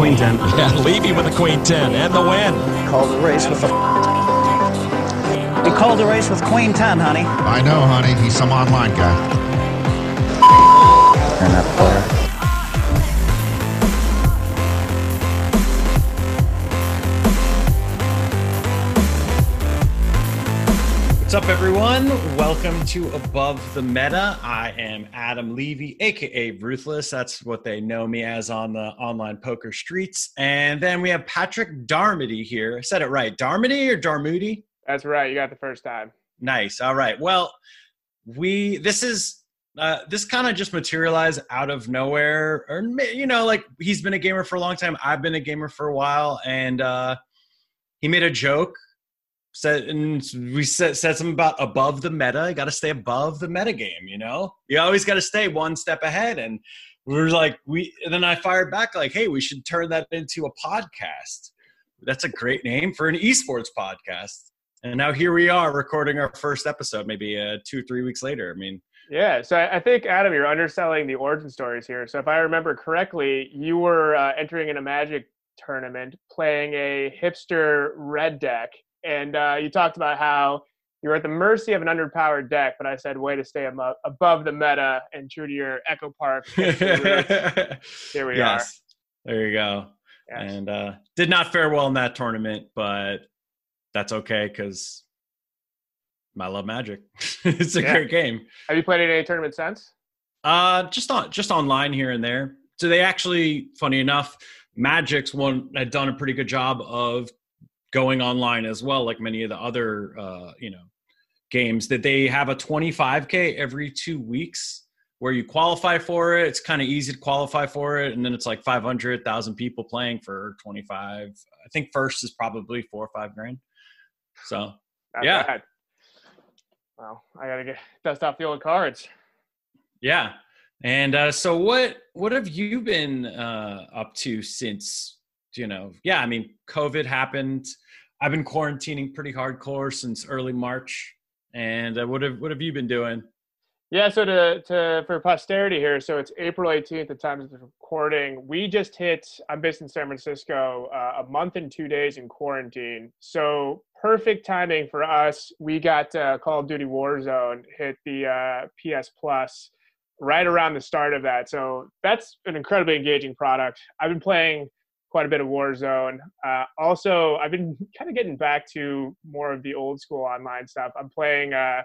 queen 10. Yeah, Levy with a queen 10 and the win. Called the race with the. He called the race with queen 10, honey. I know, honey. He's some online guy. What's up, everyone? Welcome to Above the Meta. I am Adam Levy, aka Ruthless. That's what they know me as on the online poker streets. And then we have Patrick Darmody here. I said it right. Darmody or Darmoody? That's right. You got the first time. Nice. All right. Well, we this is uh, this kind of just materialized out of nowhere, or you know, like he's been a gamer for a long time. I've been a gamer for a while, and uh, he made a joke. Said and we said said something about above the meta. You got to stay above the meta game. You know, you always got to stay one step ahead. And we were like, we. And then I fired back like, hey, we should turn that into a podcast. That's a great name for an esports podcast. And now here we are recording our first episode, maybe uh, two, three weeks later. I mean, Yeah. So I think Adam, you're underselling the origin stories here. So if I remember correctly, you were uh, entering in a Magic tournament, playing a hipster red deck, and uh, you talked about how you were at the mercy of an underpowered deck. But I said, way to stay abo- above the meta and true to your Echo Park. Here we yes, there you go. Yes. And uh, did not fare well in that tournament, but that's okay because I love Magic. it's a Yeah. great game. Have you played in any tournament since? Uh, just on just online here and there. So they actually, funny enough, Magic's one had done a pretty good job of going online as well, like many of the other uh, you know games. That they have a 25k every two weeks where you qualify for it. It's kind of easy to qualify for it, and then it's like 500,000 people playing for 25. I think first is probably four or five grand. So Not Yeah. bad. Well, I gotta get dust off the old cards. Yeah. And uh, so what what have you been uh, up to since you know? Yeah, I mean, COVID happened. I've been quarantining pretty hardcore since early March. And uh, what have what have you been doing? Yeah, so to, to for posterity here, so it's April 18th, the time of the recording. We just hit, I'm based in San Francisco, uh, a month and two days in quarantine. So perfect timing for us. We got uh, Call of Duty Warzone hit the uh, PS Plus right around the start of that. So that's an incredibly engaging product. I've been playing quite a bit of Warzone. Uh, also, I've been kind of getting back to more of the old school online stuff. I'm playing. Uh,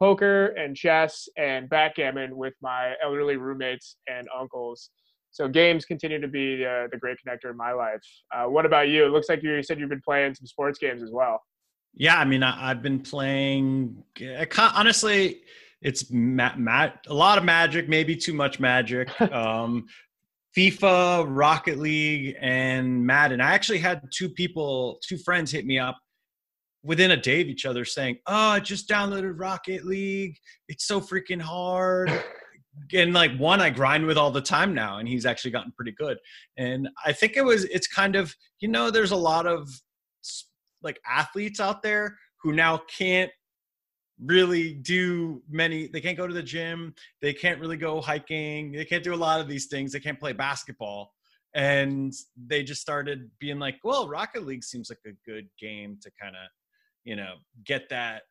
poker and chess and backgammon with my elderly roommates and uncles. So games continue to be uh, the great connector in my life. Uh, what about you? It looks like you said you've been playing some sports games as well. Yeah, I mean, I, I've been playing. I ca- honestly, it's ma- ma- a lot of magic, maybe too much magic. um, FIFA, Rocket League, and Madden. I actually had two people, two friends, hit me up within a day of each other saying, "Oh, I just downloaded Rocket League. It's so freaking hard." and like one I grind with all the time now, and he's actually gotten pretty good. And I think it was it's kind of you know there's a lot of like athletes out there who now can't really do many they can't go to the gym they can't really go hiking they can't do a lot of these things they can't play basketball. And they just started being like well rocket league seems like a good game to kind of you know get that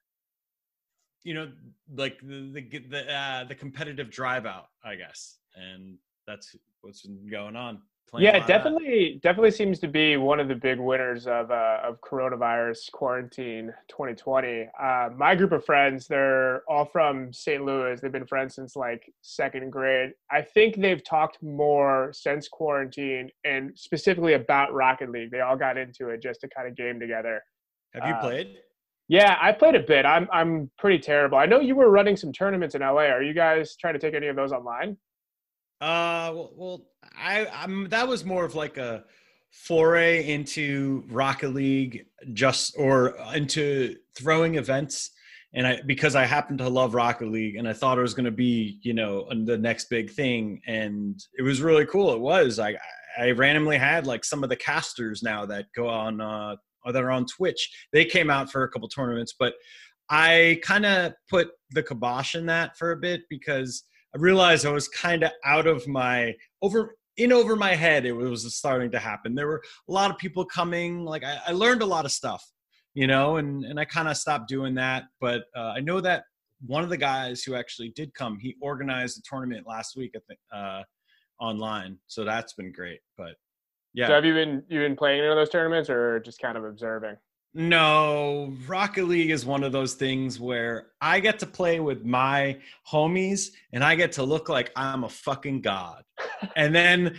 you know like the the the, uh, the competitive drive out i guess. And that's what's been going on Yeah, lot that. definitely, definitely seems to be one of the big winners of uh, of coronavirus quarantine 2020. Uh, my group of friends, they're all from St. Louis. They've been friends since like second grade. I think they've talked more since quarantine, and specifically about Rocket League. They all got into it just to kind of game together. have you uh, played Yeah, I played a bit. I'm I'm pretty terrible. I know you were running some tournaments in LA. Are you guys trying to take any of those online? Uh, well, I, I'm that was more of like a foray into Rocket League, just or into throwing events, and I because I happen to love Rocket League, and I thought it was going to be you know the next big thing, and it was really cool. It was. I I randomly had like some of the casters now that go on uh that are on Twitch. They came out for a couple tournaments, but I kind of put the kibosh in that for a bit because I realized I was kind of out of my over in over my head it was starting to happen. There were a lot of people coming. Like I, I learned a lot of stuff, you know, and and I kind of stopped doing that. But uh, I know that one of the guys who actually did come, he organized a tournament last week, I think, uh, online. So that's been great. But yeah. So have you been you been playing of those tournaments or just kind of observing? No, Rocket League is one of those things where I get to play with my homies and I get to look like I'm a fucking god. and then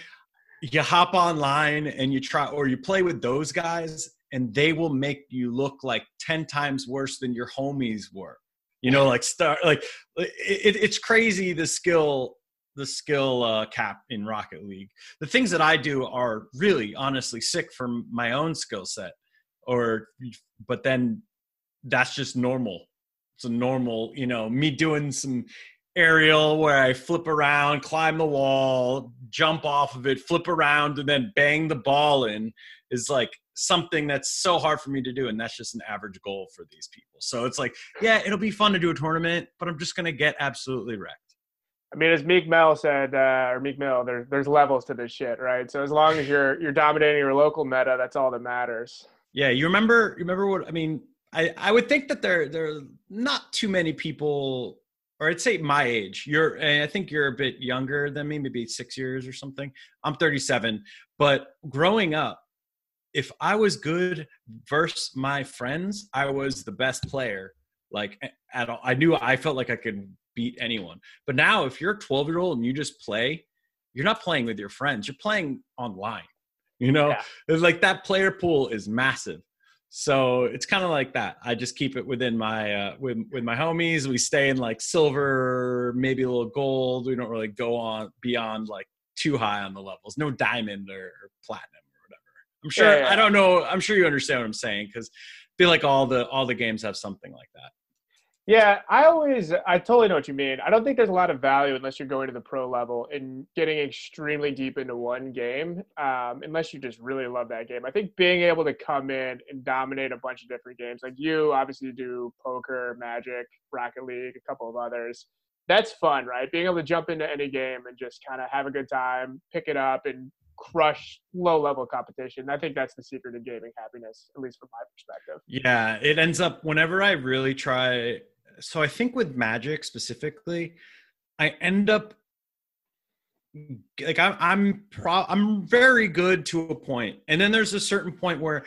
you hop online and you try or you play with those guys and they will make you look like 10 times worse than your homies were. You know, like start like it, it's crazy the skill the skill uh, cap in Rocket League. The things that I do are really honestly sick for my own skill set or but then that's just normal it's a normal you know me doing some aerial where i flip around climb the wall jump off of it flip around and then bang the ball in is like something that's so hard for me to do and that's just an average goal for these people so it's like yeah it'll be fun to do a tournament but i'm just going to get absolutely wrecked I mean, as Meek Mill said, uh, or Meek Mill, there's there's levels to this shit, right? So as long as you're you're dominating your local meta, that's all that matters. Yeah, you remember? You remember what I mean? I I would think that there there are not too many people, or I'd say my age. You're, I think you're a bit younger than me, maybe six years or something. I'm 37, but growing up, if I was good versus my friends, I was the best player. Like at all, I knew I felt like I could beat anyone. But now, if you're a 12 year old and you just play, you're not playing with your friends. You're playing online. You know, yeah. it's like that player pool is massive. So it's kind of like that. I just keep it within my uh, with with my homies. We stay in like silver, maybe a little gold. We don't really go on beyond like too high on the levels. No diamond or, or platinum or whatever. I'm sure. Yeah, yeah. I don't know. I'm sure you understand what I'm saying because I feel like all the all the games have something like that. Yeah, I always, I totally know what you mean. I don't think there's a lot of value unless you're going to the pro level and getting extremely deep into one game, um, unless you just really love that game. I think being able to come in and dominate a bunch of different games, like you obviously do poker, Magic, Rocket League, a couple of others. That's fun, right? Being able to jump into any game and just kind of have a good time, pick it up, and crush low level competition. I think that's the secret of gaming happiness, at least from my perspective. Yeah, it ends up whenever I really try so I think with Magic specifically, I end up like I'm I'm pro I'm very good to a point, and then there's a certain point where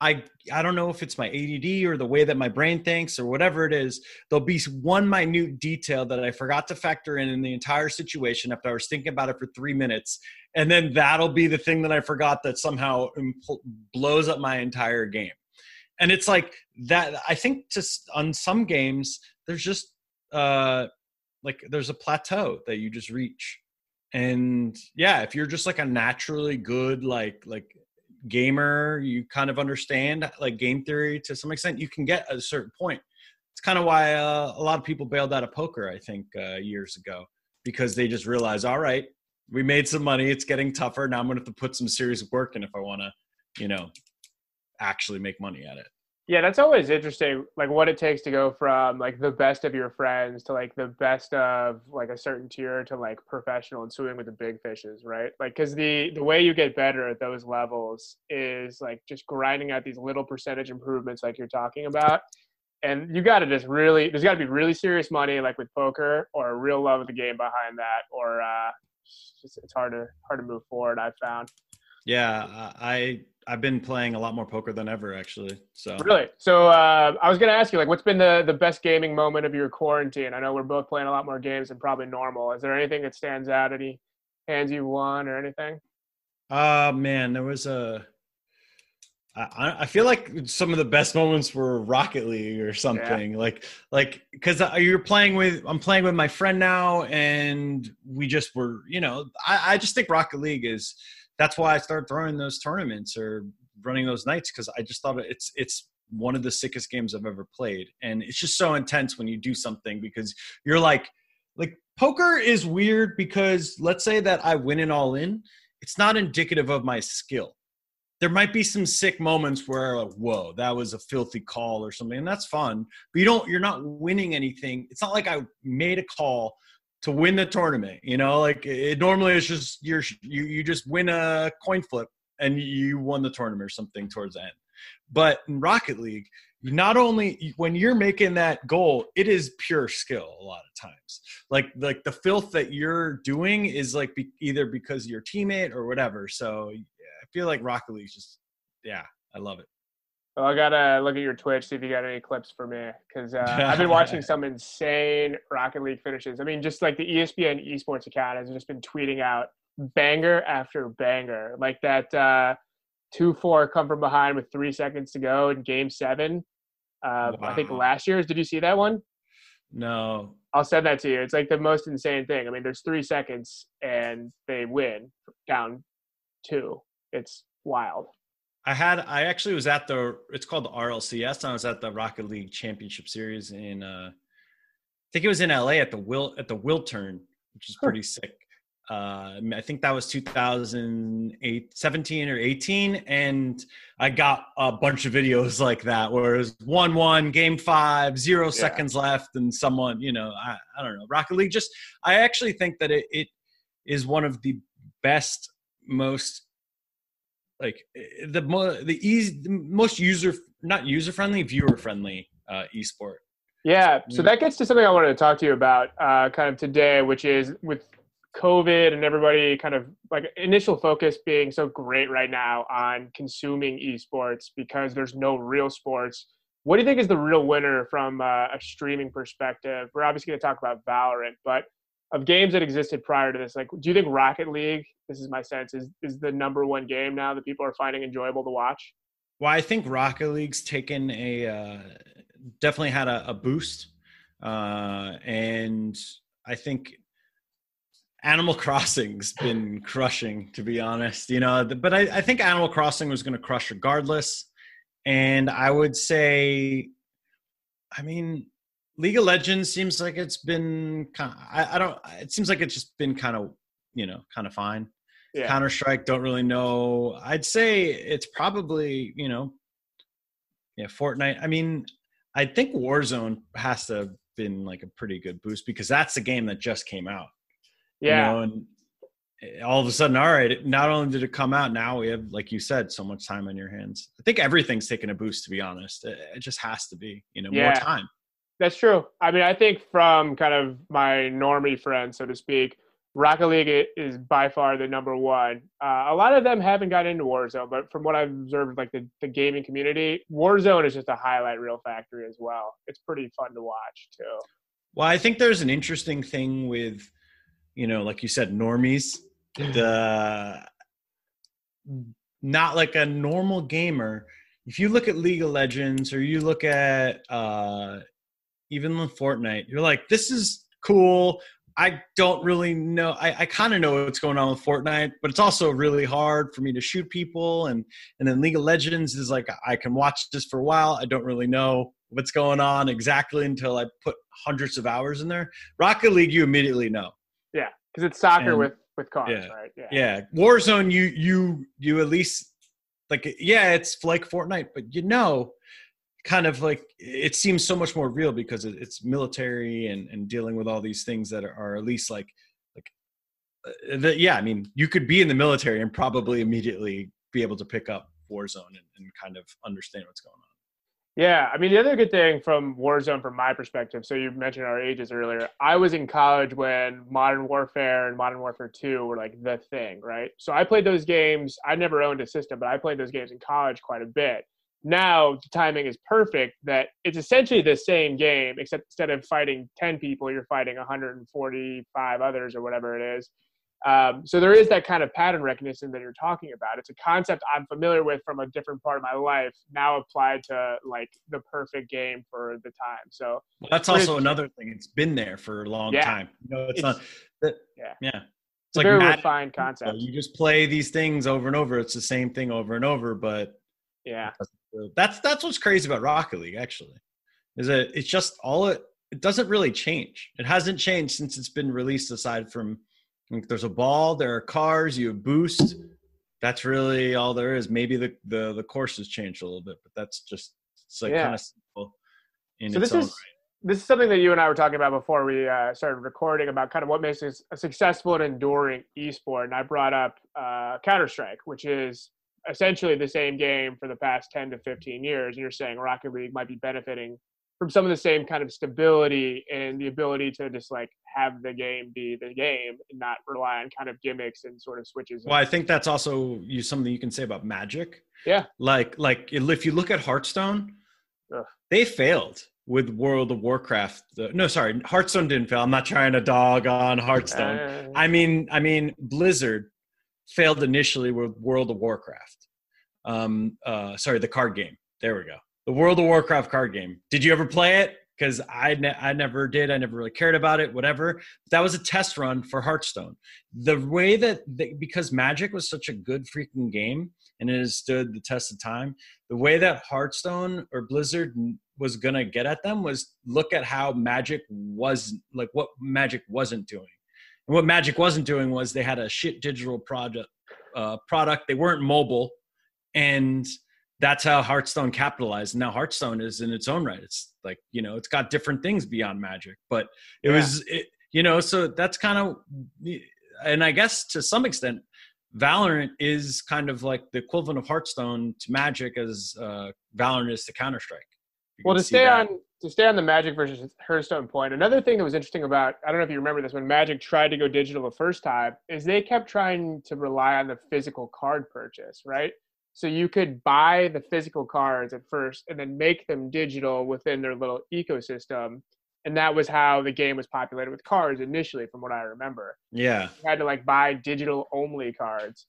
I I don't know if it's my ADD or the way that my brain thinks or whatever it is. There'll be one minute detail that I forgot to factor in in the entire situation after I was thinking about it for three minutes, and then that'll be the thing that I forgot that somehow blows up my entire game and it's like that i think just on some games there's just uh like there's a plateau that you just reach. And yeah if you're just like a naturally good like like gamer you kind of understand like game theory to some extent you can get a certain point. It's kind of why uh, a lot of people bailed out of poker i think uh, years ago because they just realized all right we made some money it's getting tougher now i'm going to have to put some serious work in if i want to you know actually make money at it. Yeah, that's always interesting, like what it takes to go from like the best of your friends to like the best of like a certain tier to like professional and swimming with the big fishes, right? Like, because the the way you get better at those levels is like just grinding out these little percentage improvements, like you're talking about, and you got to just really there's got to be really serious money, like with poker, or a real love of the game behind that, or uh, it's, just, it's hard to hard to move forward. I've found. Yeah, I I've been playing a lot more poker than ever, actually. So really, so uh, I was going to ask you, like, what's been the the best gaming moment of your quarantine? I know we're both playing a lot more games than probably normal. Is there anything that stands out? Any hands you won or anything? Uh man, there was a. I, I feel like some of the best moments were Rocket League or something yeah. like like because you're playing with I'm playing with my friend now and we just were you know I, I just think Rocket League is that's why I started throwing those tournaments or running those nights because I just thought it's it's one of the sickest games I've ever played, and it's just so intense when you do something because you're like like poker is weird because let's say that I win it all in, it's not indicative of my skill. There might be some sick moments where like, whoa, that was a filthy call or something, and that's fun. But you don't, you're not winning anything. It's not like I made a call to win the tournament. You know, like it normally is just you're you you just win a coin flip and you won the tournament or something towards the end. But in Rocket League, not only when you're making that goal, it is pure skill a lot of times. Like like the filth that you're doing is like be, either because your teammate or whatever. So yeah, I feel like Rocket League just yeah, I love it. Well, I gotta look at your Twitch see if you got any clips for me because uh, I've been watching some insane Rocket League finishes. I mean, just like the ESPN esports account has just been tweeting out banger after banger, like that uh, two four come from behind with three seconds to go in Game Seven. Uh, I think last year's. Did you see that one? No, I'll send that to you. It's like the most insane thing. I mean, there's three seconds and they win down two. It's wild. I had I actually was at the it's called the RLCS. I was at the Rocket League Championship Series in uh I think it was in LA at the Will at the Wiltern, which is pretty sick. Uh, I think that was 2008, 17 or 18, and I got a bunch of videos like that where it was one one, game five, zero seconds left, and someone, you know, I, I don't know, Rocket League. Just I actually think that it, it is one of the best, most like eh, the mo- the easy, most user not user friendly, viewer friendly uh, esport. Yeah, so Mm. that gets to something I wanted to talk to you about uh, kind of today, which is with COVID and everybody kind of like initial focus being so great right now on consuming esports because there's no real sports. What do you think is the real winner from uh, a streaming perspective? We're obviously going to talk about Valorant, but of games that existed prior to this, like, do you think Rocket League, this is my sense, is, is the number one game now that people are finding enjoyable to watch? Well, I think Rocket League's taken a uh, definitely had a, a boost, uh, and I think Animal Crossing's been crushing. To be honest, you know, but I, I think Animal Crossing was going to crush regardless, and I would say, I mean, League of Legends seems like it's been kind. Of, I, I don't. It seems like it's just been kind of you know kind of fine. Yeah. Counter Strike, don't really know. I'd say it's probably, you know, yeah, Fortnite. I mean, I think Warzone has to have been like a pretty good boost because that's the game that just came out. you Yeah. know, and all of a sudden, all right, not only did it come out, now we have, like you said, so much time on your hands. I think everything's taking a boost, to be honest. It, just has to be, you know, more Yeah. time. That's true. I mean, I think from kind of my normie friends, so to speak, Rocket League is by far the number one. Uh, a lot of them haven't got into Warzone, but from what I've observed, like the, the gaming community, Warzone is just a highlight reel factory as well. It's pretty fun to watch too. Well, I think there's an interesting thing with, you know, like you said, normies. The not like a normal gamer. If you look at League of Legends or you look at uh, even the Fortnite, you're like, this is cool. I don't really know. I, I kind of know what's going on with Fortnite, but it's also really hard for me to shoot people. And and then League of Legends is like I can watch this for a while. I don't really know what's going on exactly until I put hundreds of hours in there. Rocket League, you immediately know. Yeah, because it's soccer And- with with cars, yeah. right? Yeah. Yeah, Warzone, you you you at least like yeah, it's like Fortnite, but you know, kind of like it seems so much more real because it- it's military and and dealing with all these things that are, are at least like like uh, the, yeah. I mean, you could be in the military and probably immediately be able to pick up Warzone and, and kind of understand what's going on. Yeah, I mean the other good thing from Warzone, from my perspective. So you mentioned our ages earlier. I was in college when Modern Warfare and Modern Warfare Two were like the thing, right? So I played those games. I never owned a system, but I played those games in college quite a bit. Now the timing is perfect. That it's essentially the same game, except instead of fighting ten people, you're fighting 145 others or whatever it is. Um, so there is that kind of pattern recognition that you're talking about. It's a concept I'm familiar with from a different part of my life, now applied to like the perfect game for the time. So That's also another thing. It's been there for a long Yeah. time. You know, it's, It's- not. Yeah. yeah. it's a very refined concept. You just play these things over and over. It's the same thing over and over, but Yeah, that's that's what's crazy about Rocket League. Actually, is that it's just all it. It doesn't really change. It hasn't changed since it's been released. Aside from like, there's a ball, there are cars, you have boost. That's really all there is. Maybe the the the course has changed a little bit, but that's just it's like Yeah. kind of simple. In so its this own is right. this is something that you and I were talking about before we uh, started recording about kind of what makes this a successful and enduring esport. And I brought up uh, Counter Strike, which is essentially the same game for the past 10 to 15 years. And you're saying Rocket League might be benefiting from some of the same kind of stability and the ability to just like have the game be the game and not rely on kind of gimmicks and sort of switches. Well, I think that's also you something you can say about Magic. Yeah. Like like if you look at Hearthstone, Ugh. they failed with World of Warcraft. No, sorry, Hearthstone didn't fail. I'm not trying to dog on Hearthstone. Uh, I mean, I mean Blizzard failed initially with World of Warcraft. Um, uh, sorry, the card game. There we go. The World of Warcraft card game. Did you ever play it? Because I, ne- I never did. I never really cared about it. Whatever. That was a test run for Hearthstone. The way that because Magic was such a good freaking game and it has stood the test of time. The way that Hearthstone or Blizzard was gonna get at them was look at how Magic was like what Magic wasn't doing. And what Magic wasn't doing was they had a shit digital product. Uh, product. They weren't mobile, and that's how Hearthstone capitalized. And now Hearthstone is in its own right. It's like you know, it's got different things beyond Magic, but it Yeah. was it, you know, so that's kind of, and I guess to some extent, Valorant is kind of like the equivalent of Hearthstone to Magic as uh, Valorant is to Counter Strike. well, to stay on to stay on the Magic versus Hearthstone point, another thing that was interesting about I don't know if you remember this when Magic tried to go digital the first time is they kept trying to rely on the physical card purchase, right? So you could buy the physical cards at first and then make them digital within their little ecosystem. And that was how the game was populated with cards initially, from what I remember. yeah, You had to like buy digital only cards.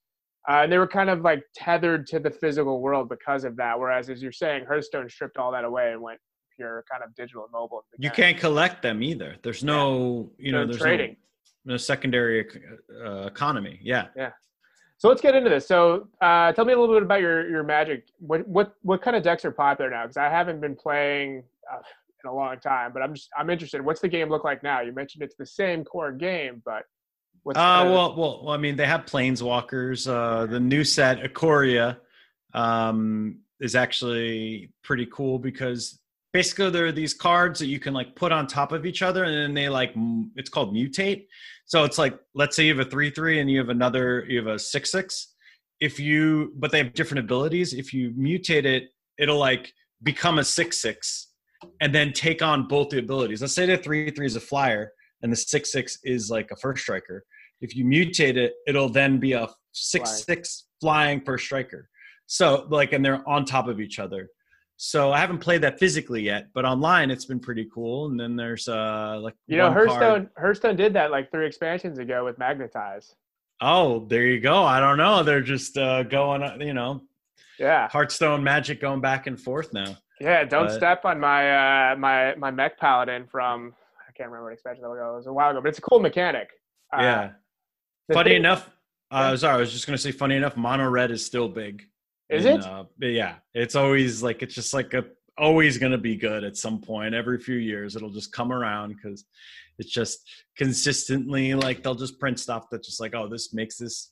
Uh, and they were kind of like tethered to the physical world because of that. Whereas, as you're saying, Hearthstone stripped all that away and went pure kind of digital and mobile. you can't collect them either. There's no, you know, No there's trading. no, no secondary uh, economy. Yeah. Yeah. So let's get into this. So uh, tell me a little bit about your your Magic. What what what kind of decks are popular now? Because I haven't been playing uh, in a long time, but I'm just I'm interested. What's the game look like now? You mentioned it's the same core game, but what's Uh, well, well, well, I mean, they have planeswalkers. Uh, the new set, Ikoria, um, is actually pretty cool because basically there are these cards that you can like put on top of each other, and then they like it's called mutate. So it's like let's say you have a three three and you have another you have a six six. If you but they have different abilities. If you mutate it, it'll like become a six six and then take on both the abilities. Let's say the three three is a flyer and the six six is like a first striker. If you mutate it, it'll then be a six Flying. six flying first striker. So like, and they're on top of each other. So I haven't played that physically yet, but online it's been pretty cool. And then there's uh like you know one Hearthstone card- Hearthstone did that like three expansions ago with Magnetize. Oh, there you go. I don't know. They're just uh going, uh, you know, Yeah, Hearthstone Magic going back and forth now. yeah. Don't But- step on my uh, my my mech paladin from I can't remember what expansion that was. It was a while ago, but it's a cool mechanic. Uh, yeah. Funny thing- enough, uh, sorry, I was just gonna say. Funny enough, mono red is still big. Is in, it? Uh, yeah, it's always like it's just like a always gonna be good at some point. Every few years, it'll just come around because it's just consistently like they'll just print stuff that's just like, oh, this makes this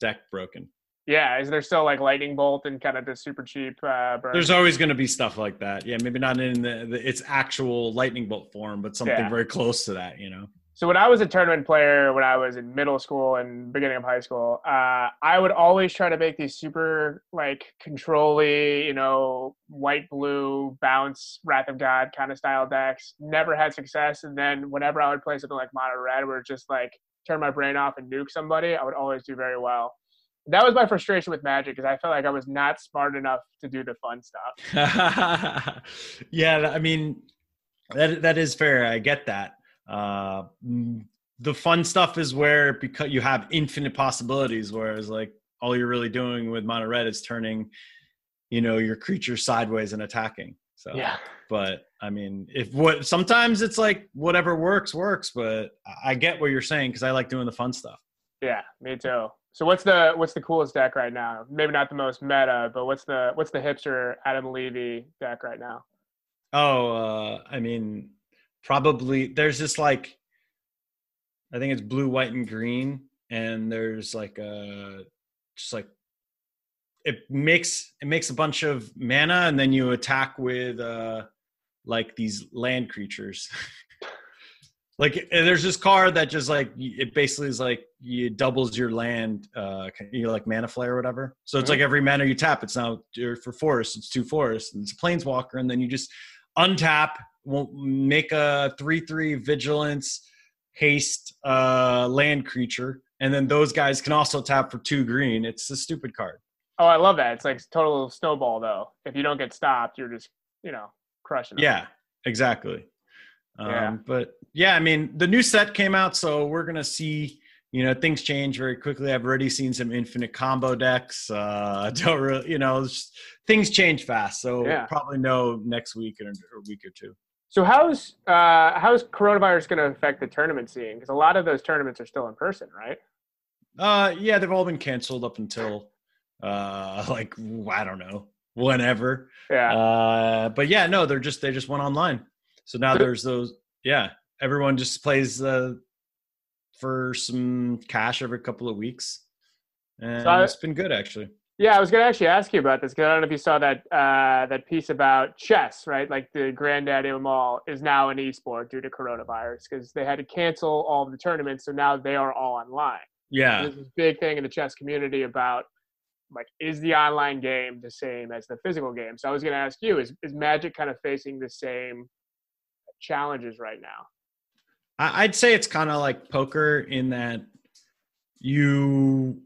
deck broken. Yeah, is there still like lightning bolt and kind of the super cheap uh, burn? There's always going to be stuff like that. Yeah, maybe not in the, the its actual lightning bolt form, but something Yeah. very close to that. You know. So when I was a tournament player, when I was in middle school and beginning of high school, uh, I would always try to make these super like controlly, you know, white blue bounce Wrath of God kind of style decks. Never had success, and then whenever I would play something like Mono Red, where just like turn my brain off and nuke somebody, I would always do very well. That was my frustration with Magic because I felt like I was not smart enough to do the fun stuff. yeah, I mean that that is fair. I get that. Uh, mm, the fun stuff is where because you have infinite possibilities, whereas like all you're really doing with mono red is turning, you know, your creature sideways and attacking. So Yeah. but I mean, if what sometimes it's like whatever works works, but I- I get what you're saying because I like doing the fun stuff. Yeah, me too. So what's the what's the coolest deck right now? Maybe not the most meta, but what's the what's the hipster Adam Levy deck right now? Oh, uh, I mean, probably there's this like, I think it's blue, white, and green, and there's like a just like it makes it makes a bunch of mana, and then you attack with uh like these land creatures. like there's this card that just like it basically is like you doubles your land uh you know like mana flare or whatever so it's Mhm. like every mana you tap it's now for forest it's two forests and it's a planeswalker and then you just untap won't make a three three vigilance haste uh land creature and then those guys can also tap for two green it's a stupid card Oh, I love that. It's like total snowball though. If you don't get stopped, you're just you know crushing. them. Yeah, exactly. Um, Yeah. But yeah, I mean, the new set came out, so we're gonna see. You know, things change very quickly. I've already seen some infinite combo decks. Uh, don't really, you know, just- things change fast. So Yeah. probably know next week or a week or two. So how's uh, how's coronavirus going to affect the tournament scene? Because a lot of those tournaments are still in person, right? Uh, yeah, they've all been canceled up until, uh, like I don't know, whenever. Yeah. Uh, but yeah, no, they're just they just went online. So now there's those. Yeah, everyone just plays uh, for some cash every couple of weeks, and I- it's been good actually. Yeah, I was going to actually ask you about this because I don't know if you saw that uh, that piece about chess, right? Like the granddaddy of them all is now an esport due to coronavirus because they had to cancel all the tournaments, so now they are all online. Yeah, There's this big thing in the chess community about like is the online game the same as the physical game? So I was going to ask you is is Magic kind of facing the same challenges right now? I'd say it's kind of like poker in that you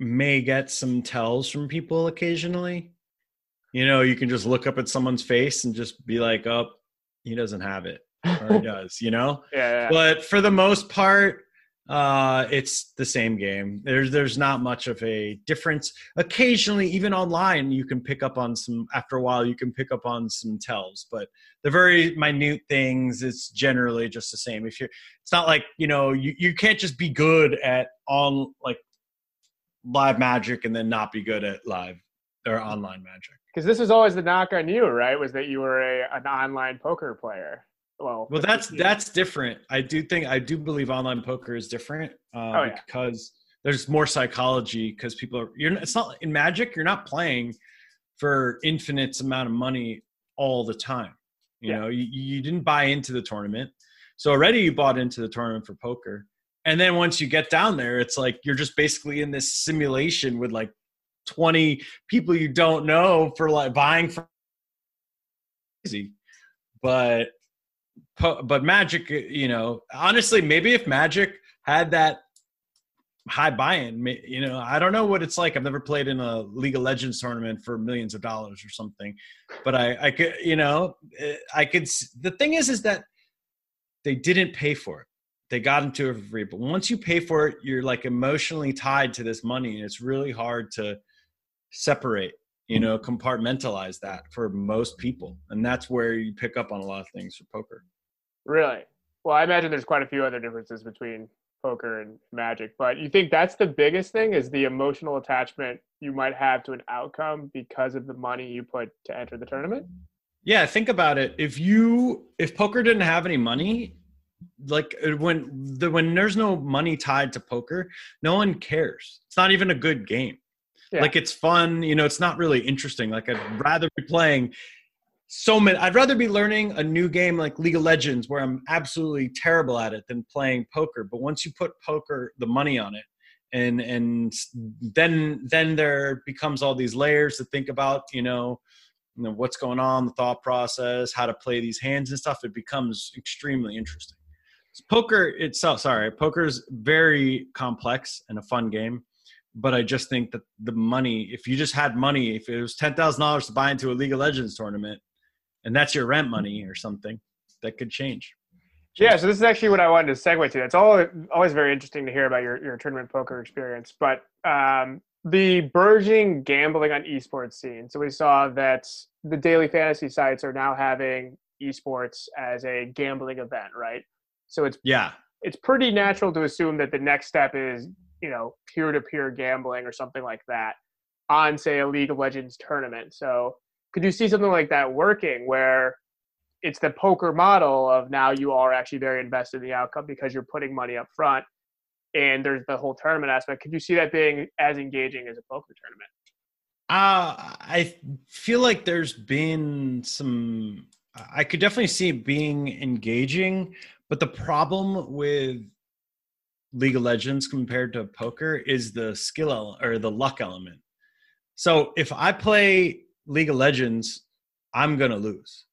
may get some tells from people occasionally. You know, you can just look up at someone's face and just be like, "Oh, he doesn't have it," or he does. You know. Yeah, yeah. but for the most part uh it's the same game there's there's not much of a difference occasionally even online you can pick up on some after a while you can pick up on some tells but the very minute things it's generally just the same if you're it's not like you know you, you can't just be good at on like live magic and then not be good at live or online magic because this is always the knock on you, right? Was that you were a an online poker player? Well, Well, that's that's different. I do think I do believe online poker is different uh, Oh, yeah. because there's more psychology. Because people are you're it's not in Magic. You're not playing for infinite amount of money all the time. You Yeah. know, you, you didn't buy into the tournament, so already you bought into the tournament for poker. And then once you get down there, it's like you're just basically in this simulation with like 20 people you don't know for like buying for easy. But but magic you know honestly maybe if magic had that high buy-in you know i don't know what it's like. I've never played in a league of legends tournament for millions of dollars or something. But i i could you know eh, i could the thing is is that they didn't pay for it they got into it for free but once you pay for it you're like emotionally tied to this money and it's really hard to separate you know compartmentalize that for most people and that's where you pick up on a lot of things for poker really well. I imagine there's quite a few other differences between poker and Magic, but you think that's the biggest thing is the emotional attachment you might have to an outcome because of the money you put to enter the tournament. Yeah, think about it. If you if poker didn't have any money, like uh, when the when there's no money tied to poker, no one cares. It's not even a good game. Yeah. Like it's fun, you know, it's not really interesting. Like I'd rather be playing so many I'd rather be learning a new game like League of Legends where I'm absolutely terrible at it than playing poker. But once you put poker the money on it and and then then there becomes all these layers to think about, you know, you know what's going on the thought process how to play these hands and stuff it becomes extremely interesting poker itself sorry poker is very complex and a fun game but i just think that the money if you just had money if it was $10000 to buy into a league of legends tournament and that's your rent money or something that could change Yeah, so this is actually what I wanted to segue to. It's all always very interesting to hear about your, your tournament poker experience. But um, the burgeoning gambling on esports scene. So we saw that the daily fantasy sites are now having esports as a gambling event, right? So it's yeah it's pretty natural to assume that the next step is you know peer to peer gambling or something like that on say a League of Legends tournament. So could you see something like that working where it's the poker model of now you are actually very invested in the outcome because you're putting money up front and there's the whole tournament aspect. Could you see that being as engaging as a poker tournament? Uh, I feel like there's been some I could definitely see it being engaging, but the problem with League of Legends compared to poker is the skill ele- or the luck element. So if I play League of Legends, I'm gonna lose.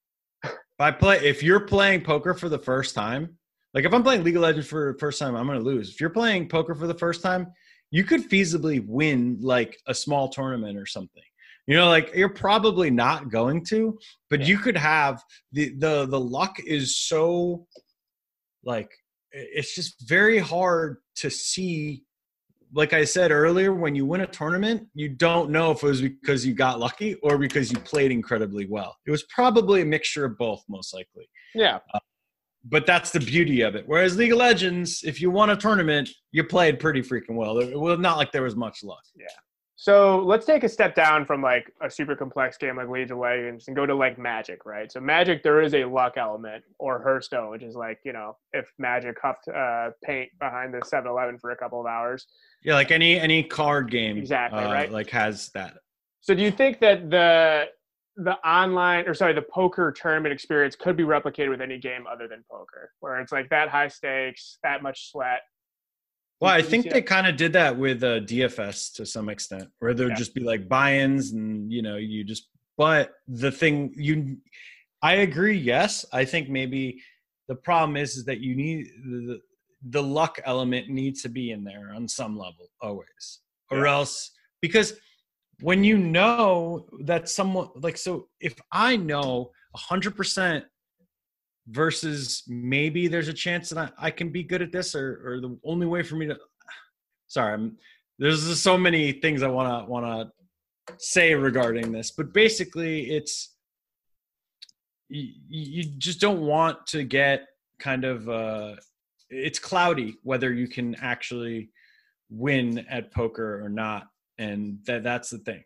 If I play, if you're playing poker for the first time, like if I'm playing League of Legends for the first time, I'm gonna lose. If you're playing poker for the first time, you could feasibly win like a small tournament or something. You know, like you're probably not going to, but you could have the the the luck is so like it's just very hard to see like I said earlier, when you win a tournament, you don't know if it was because you got lucky or because you played incredibly well. It was probably a mixture of both, most likely. Yeah. Uh, but that's the beauty of it. Whereas League of Legends, if you won a tournament, you played pretty freaking well. It was not like there was much luck. Yeah. So let's take a step down from like a super complex game like League of Legends and go to like Magic, right? So Magic, there is a luck element or Hearthstone, which is like you know if Magic huffed uh, paint behind the 7-Eleven for a couple of hours. Yeah, like any any card game, exactly, uh, right? Like has that. So do you think that the the online or sorry the poker tournament experience could be replicated with any game other than poker, where it's like that high stakes, that much sweat, well, I think they kind of did that with uh, DFS to some extent, where there'd yeah. just be like buy-ins, and you know, you just. But the thing you, I agree. Yes, I think maybe the problem is is that you need the the luck element needs to be in there on some level always, or yeah. else because when you know that someone like so if I know a hundred percent versus maybe there's a chance that I, I can be good at this or, or the only way for me to sorry I'm, there's so many things i want to want to say regarding this but basically it's you, you just don't want to get kind of uh it's cloudy whether you can actually win at poker or not and that that's the thing.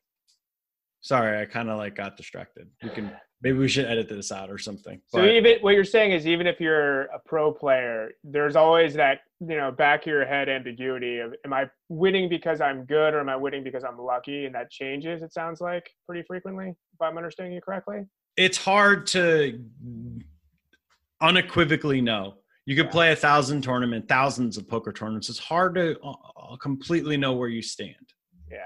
Sorry i kind of like got distracted. You can maybe we should edit this out or something. So but, even what you're saying is even if you're a pro player, there's always that you know back of your head ambiguity of am I winning because I'm good or am I winning because I'm lucky, and that changes. It sounds like pretty frequently, if I'm understanding you correctly. It's hard to unequivocally know. You could yeah. play a thousand tournament, thousands of poker tournaments. It's hard to uh, completely know where you stand. Yeah,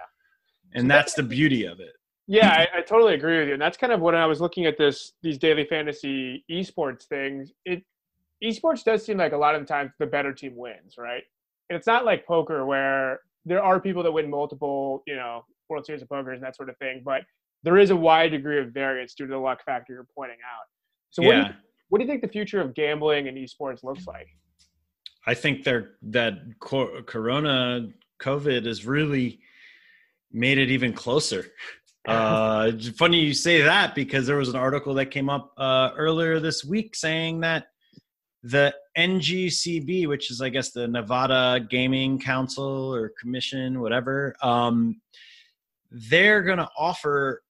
and so that's the beauty of it. Yeah, I, I, totally agree with you, and that's kind of when I was looking at this these daily fantasy esports things. It esports does seem like a lot of the times the better team wins, right? And it's not like poker where there are people that win multiple, you know, World Series of Poker and that sort of thing, but there is a wide degree of variance due to the luck factor you're pointing out. So, what, yeah. do you, what do you think the future of gambling and esports looks like? I think they're that Corona COVID has really made it even closer. Uh, funny you say that because there was an article that came up uh, earlier this week saying that the NGCB, which is I guess the Nevada Gaming Council or Commission, whatever, um, they're going to offer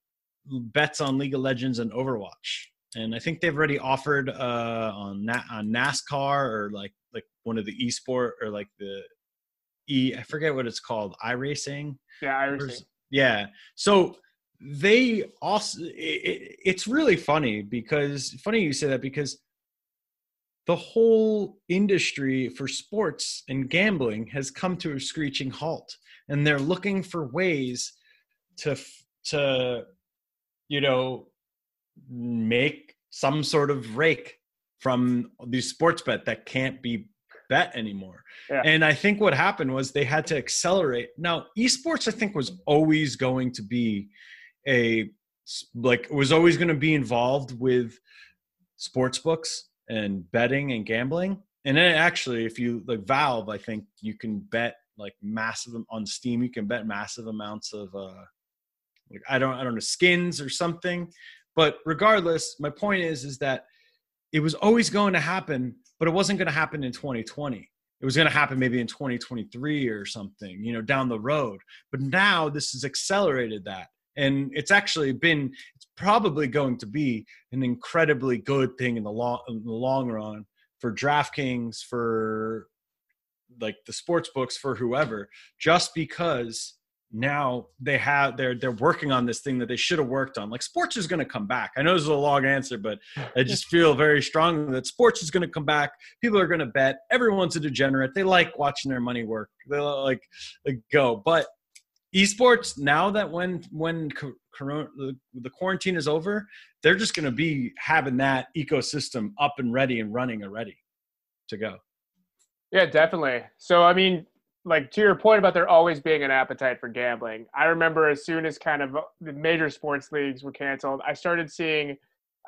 bets on League of Legends and Overwatch, and I think they've already offered uh, on Na- on NASCAR or like like one of the esport or like the e I forget what it's called iRacing. Yeah, iRacing. Yeah. So they also it, it's really funny because funny you say that because the whole industry for sports and gambling has come to a screeching halt and they're looking for ways to to you know make some sort of rake from these sports bet that can't be bet anymore. Yeah. And I think what happened was they had to accelerate. Now, esports I think was always going to be a like was always going to be involved with sports books and betting and gambling. And then actually, if you like Valve, I think you can bet like massive on Steam. You can bet massive amounts of uh, like I don't I don't know skins or something. But regardless, my point is is that it was always going to happen, but it wasn't going to happen in 2020 it was going to happen maybe in 2023 or something you know down the road but now this has accelerated that and it's actually been it's probably going to be an incredibly good thing in the long in the long run for DraftKings for like the sports books for whoever just because now they have they're they're working on this thing that they should have worked on. Like sports is going to come back. I know this is a long answer, but I just feel very strongly that sports is going to come back. People are going to bet. Everyone's a degenerate. They like watching their money work. They like, like go. But esports now that when when the, quarantine is over, they're just going to be having that ecosystem up and ready and running already to go. Yeah, definitely. So I mean, like to your point about there always being an appetite for gambling. I remember as soon as kind of the major sports leagues were canceled, I started seeing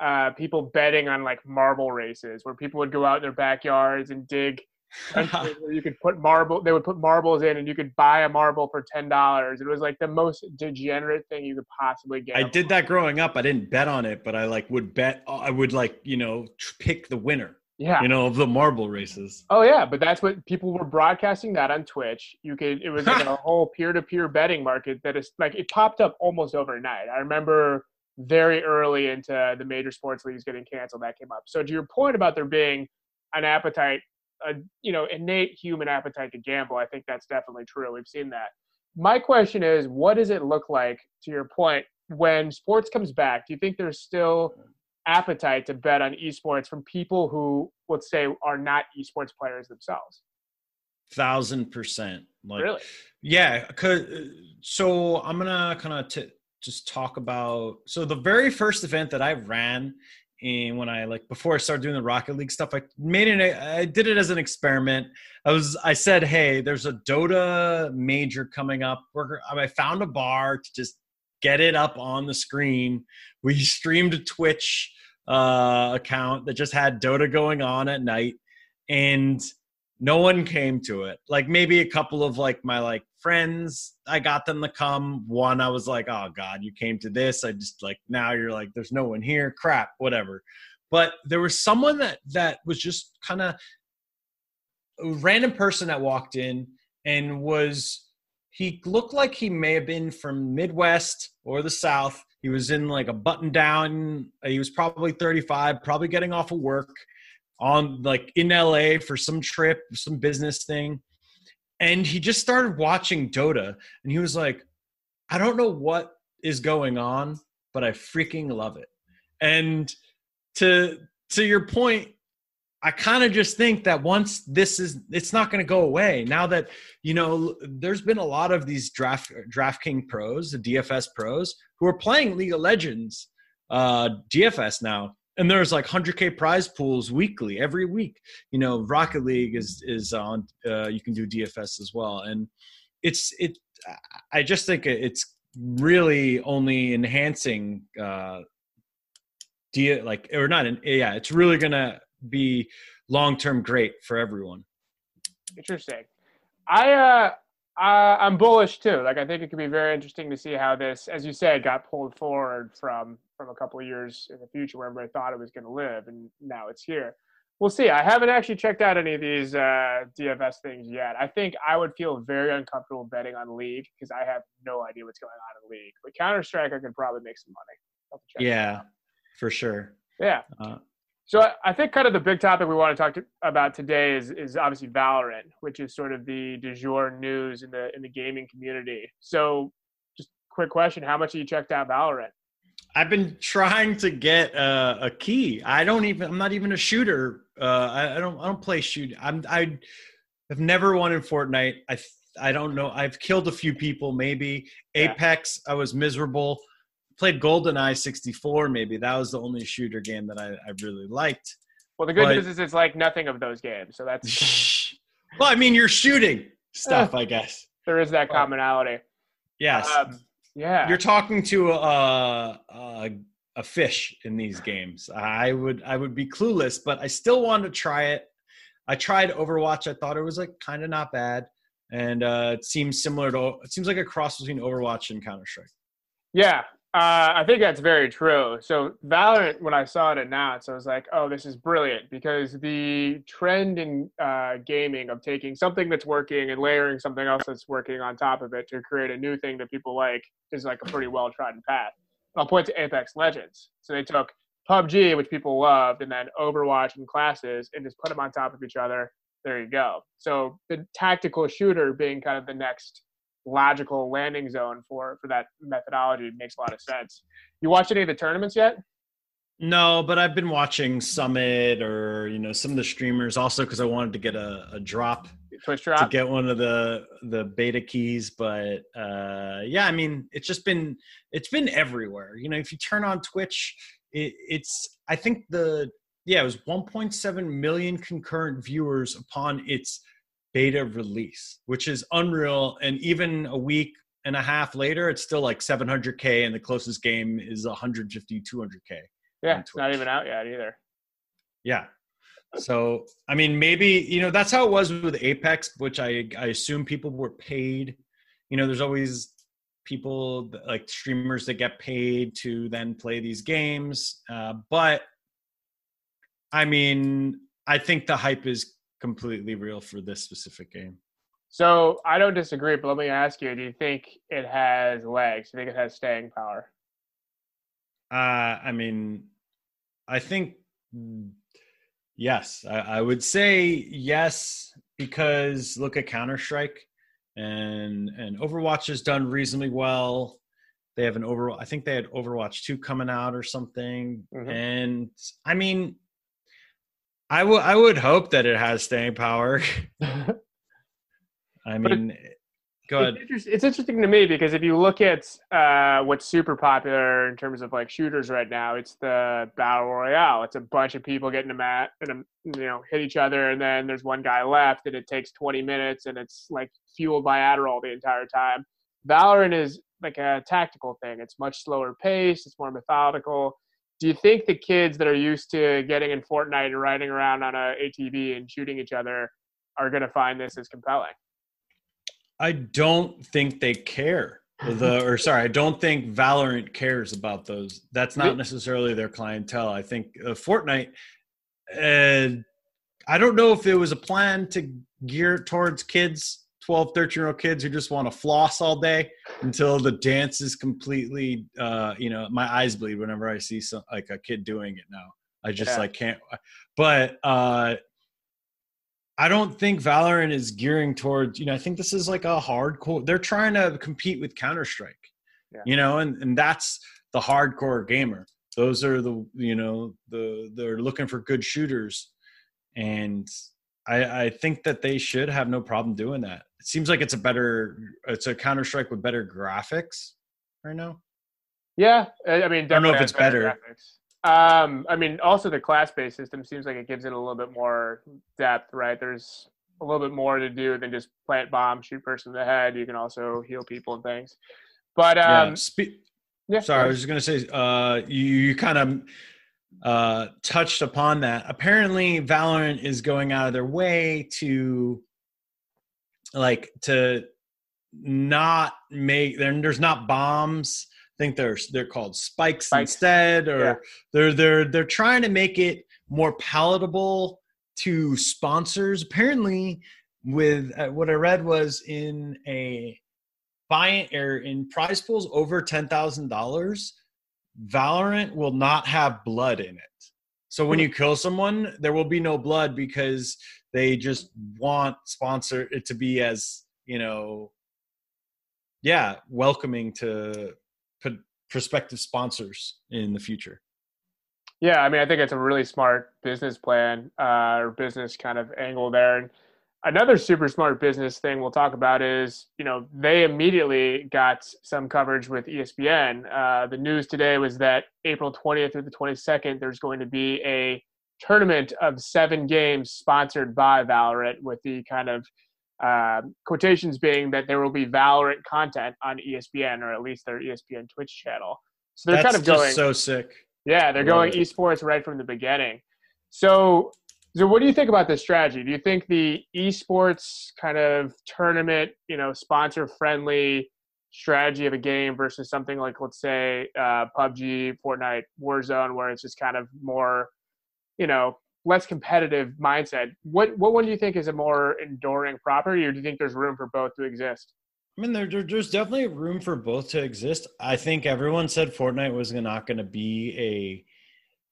uh, people betting on like marble races where people would go out in their backyards and dig you could put marble they would put marbles in and you could buy a marble for ten dollars. It was like the most degenerate thing you could possibly get. I did that growing up. I didn't bet on it, but I like would bet uh, I would like, you know, pick the winner. Yeah. You know, of the marble races. Oh yeah, but that's what people were broadcasting that on Twitch. You could it was like a whole peer-to-peer betting market that is like it popped up almost overnight. I remember very early into the major sports leagues getting canceled that came up. So to your point about there being an appetite a you know innate human appetite to gamble, I think that's definitely true. We've seen that. My question is, what does it look like to your point when sports comes back? Do you think there's still appetite to bet on esports from people who, let's say, are not esports players themselves. Thousand percent. Like, really? Yeah. Cause, so I'm gonna kind of t- just talk about. So the very first event that I ran and when I like before I started doing the Rocket League stuff, I made it. I did it as an experiment. I was I said, hey, there's a Dota major coming up. We're, I found a bar to just get it up on the screen. We streamed a Twitch uh, account that just had Dota going on at night, and no one came to it. Like maybe a couple of like my like friends, I got them to come. One, I was like, oh god, you came to this. I just like now you're like, there's no one here. Crap, whatever. But there was someone that that was just kind of a random person that walked in and was he looked like he may have been from Midwest or the South. He was in like a button down. He was probably 35, probably getting off of work on like in LA for some trip, some business thing. And he just started watching Dota and he was like, I don't know what is going on, but I freaking love it. And to to your point, I kind of just think that once this is, it's not going to go away. Now that you know, there's been a lot of these draft DraftKings pros, the DFS pros, who are playing League of Legends, uh, DFS now, and there's like 100k prize pools weekly, every week. You know, Rocket League is is on. Uh, you can do DFS as well, and it's it. I just think it's really only enhancing. Uh, D like or not? yeah, it's really gonna be long term great for everyone. Interesting. I uh, uh, I'm bullish too. Like I think it could be very interesting to see how this, as you said, got pulled forward from from a couple of years in the future where everybody thought it was going to live, and now it's here. We'll see. I haven't actually checked out any of these uh, DFS things yet. I think I would feel very uncomfortable betting on League because I have no idea what's going on in League. But Counter Strike, I could probably make some money. Yeah, for sure. Yeah. Uh, so I think kind of the big topic we want to talk to, about today is is obviously Valorant, which is sort of the du jour news in the in the gaming community. So, just quick question: How much have you checked out Valorant? I've been trying to get a, a key. I don't even. I'm not even a shooter. Uh, I, I, don't. I don't play shoot. I'm. I have never won in Fortnite. I. I don't know. I've killed a few people. Maybe yeah. Apex. I was miserable played GoldenEye 64. Maybe that was the only shooter game that I, I really liked. Well, the good but, news is it's like nothing of those games, so that's. well, I mean, you're shooting stuff, I guess. There is that commonality. Yes. Um, yeah. You're talking to a, a a fish in these games. I would I would be clueless, but I still want to try it. I tried Overwatch. I thought it was like kind of not bad, and uh, it seems similar to. It seems like a cross between Overwatch and Counter Strike. Yeah, uh, I think that's very true. So Valorant, when I saw it announced, I was like, "Oh, this is brilliant!" Because the trend in uh, gaming of taking something that's working and layering something else that's working on top of it to create a new thing that people like is like a pretty well trodden path. I'll point to Apex Legends. So they took PUBG, which people loved, and then Overwatch and classes, and just put them on top of each other. There you go. So the tactical shooter being kind of the next logical landing zone for for that methodology. It makes a lot of sense. You watched any of the tournaments yet? No, but I've been watching Summit or you know some of the streamers also because I wanted to get a, a drop Twitch to get one of the the beta keys but uh yeah i mean it's just been it's been everywhere you know if you turn on twitch it, it's i think the yeah it was 1.7 million concurrent viewers upon its beta release which is unreal and even a week and a half later it's still like 700k and the closest game is 150 200k yeah, it's not even out yet either. yeah. So I mean, maybe you know that's how it was with Apex, which I I assume people were paid. You know, there's always people that, like streamers that get paid to then play these games. Uh, but I mean, I think the hype is completely real for this specific game. So I don't disagree, but let me ask you: Do you think it has legs? Do you think it has staying power? Uh, I mean, I think yes. I, I would say yes because look at Counter Strike, and and Overwatch has done reasonably well. They have an over. I think they had Overwatch two coming out or something. Mhm. And I mean, I would I would hope that it has staying power. I it- mean, go ahead. It's, it's interesting to me because if you look at uh, what's super popular in terms of like shooters right now, it's the battle royale. It's a bunch of people getting a mat and um, you know hit each other, and then there's one guy left, and it takes 20 minutes, and it's like fueled by Adderall the entire time. Valorant is like a tactical thing. It's much slower paced. It's more methodical. Do you think the kids that are used to getting in Fortnite and riding around on a ATV and shooting each other are going to find this as compelling? I don't think they care. The or sorry, I don't think Valorant cares about those. That's not necessarily their clientele. I think uh, Fortnite. Uh, I don't know if it was a plan to gear towards kids, 12, 13 year old kids who just want to floss all day until the dance is completely. Uh, you know, my eyes bleed whenever I see some like a kid doing it now. I just Yeah. like can't. But uh, I don't think Valorant is gearing towards, you know, I think this is like a hardcore. They're trying to compete with Counter Strike, Yeah. you know, and, and that's the hardcore gamer. Those are the, you know, the, they're looking for good shooters. And I, I think that they should have no problem doing that. It seems like it's a better, it's a Counter Strike with better graphics right now. Yeah, I mean, I don't know if it's better. better. Um, I mean, also the class-based system seems like it gives it a little bit more depth, right? There's a little bit more to do than just plant bomb, shoot person in the head. You can also heal people and things. But yeah. um, Spe- yeah, Sorry, I was just gonna say uh, you, you kind of uh, touched upon that. Apparently, Valorant is going out of their way to like to not make there. There's not bombs. I think they're they're called spikes, Spikes. instead, or Yeah. they're they're they're trying to make it more palatable to sponsors. Apparently, with uh, what I read was in a buying or in prize pools over ten thousand dollars, Valorant will not have blood in it. So when you kill someone, there will be no blood because they just want sponsor it to be as you know, yeah, welcoming to p- prospective sponsors in the future. Yeah, I mean, I think it's a really smart business plan uh, or business kind of angle there. And another super smart business thing we'll talk about is, you know, they immediately got some coverage with ESPN. Uh, the news today was that April 20th through the 22nd, there's going to be a tournament of seven games sponsored by Valorant, with the kind of uh, quotations being that there will be Valorant content on ESPN or at least their ESPN Twitch channel. So they're That's kind of going. just so sick. Yeah, they're going it. esports right from the beginning. So, so what do you think about this strategy? Do you think the esports kind of tournament, you know, sponsor friendly strategy of a game versus something like, let's say, uh, PUBG, Fortnite, Warzone, where it's just kind of more, you know, less competitive mindset? What what one do you think is a more enduring property, or do you think there's room for both to exist? I mean, there, there, there's definitely room for both to exist. I think everyone said Fortnite was not going to be a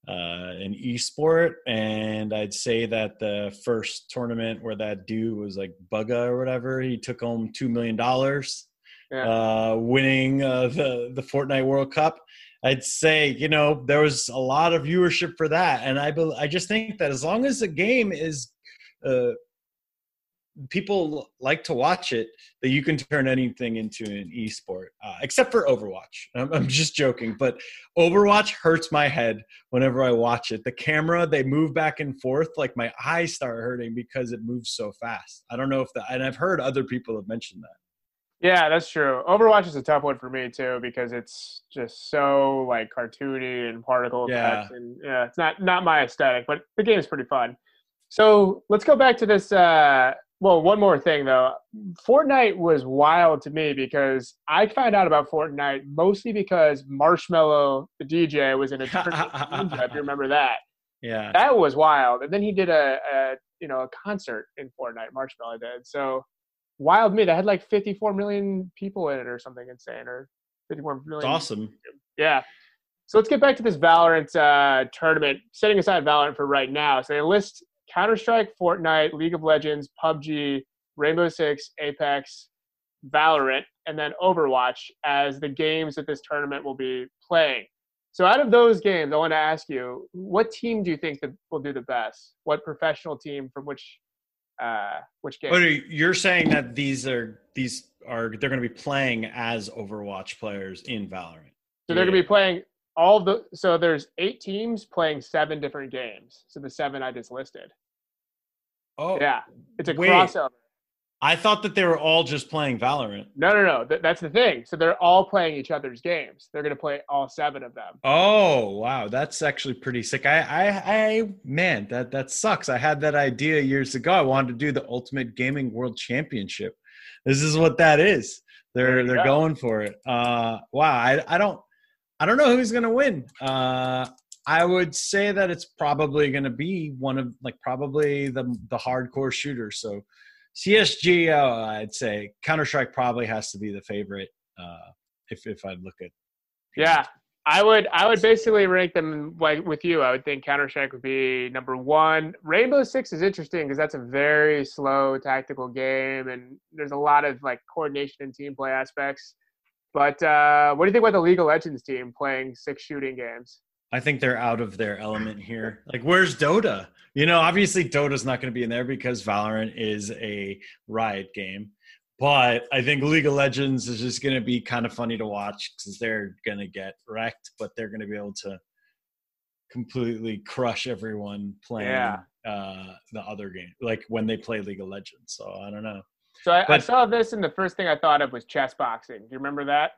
uh, an esport, and I'd say that the first tournament where that dude was like Bugha or whatever, he took home two million dollars. Yeah. uh, winning uh, the the Fortnite World Cup. I'd say you know there was a lot of viewership for that, and I bel I just think that as long as the game is, uh, people like to watch it, that you can turn anything into an esport, uh, except for Overwatch. I'm, I'm just joking, but Overwatch hurts my head whenever I watch it. The camera they move back and forth, like my eyes start hurting because it moves so fast. I don't know if that, and I've heard other people have mentioned that. Yeah, that's true. Overwatch is a tough one for me too because it's just so like cartoony and particle Yeah. effects, and yeah, it's not not my aesthetic. But the game is pretty fun. So let's go back to this. Uh, well, one more thing though. Fortnite was wild to me because I found out about Fortnite mostly because Marshmello, the DJ, was in a tournament. If you remember that, Yeah. that was wild. And then he did a, a you know a concert in Fortnite. Marshmello did so. Wild me. That had like 54 million people in it or something insane, or 54 million. It's awesome. Yeah. So let's get back to this Valorant uh, tournament. Setting aside Valorant for right now, so they list Counter Strike, Fortnite, League of Legends, PUBG, Rainbow Six, Apex, Valorant, and then Overwatch as the games that this tournament will be playing. So out of those games, I want to ask you, what team do you think that will do the best? What professional team from which uh, which game? But you're saying that these are these are they're going to be playing as Overwatch players in Valorant. So they're going to be playing all the. So there's eight teams playing seven different games. So the seven I just listed. Oh, Yeah, it's a Wait. crossover. I thought that they were all just playing Valorant. No, no, no. Th- that's the thing. So they're all playing each other's games. They're going to play all seven of them. Oh wow, that's actually pretty sick. I, I, I, man, that that sucks. I had that idea years ago. I wanted to do the Ultimate Gaming World Championship. This is what that is. They're they're go. going for it. Uh, wow. I I don't I don't know who's gonna win. Uh, I would say that it's probably gonna be one of like probably the the hardcore shooters. So CSG, uh, I'd say Counter Strike probably has to be the favorite. Uh, if if I look at Yeah, I would. I would basically rank them like with you. I would think Counter Strike would be number one. Rainbow Six is interesting because that's a very slow tactical game, and there's a lot of like coordination and team play aspects. But uh, what do you think about the League of Legends team playing six shooting games? I think they're out of their element here. Like, where's Dota? You know, obviously Dota's not going to be in there because Valorant is a Riot game. But I think League of Legends is just going to be kind of funny to watch because they're going to get wrecked, but they're going to be able to completely crush everyone playing Yeah. uh, the other game, like when they play League of Legends. So I don't know. So I, I saw this, and the first thing I thought of was chess boxing. Do you remember that?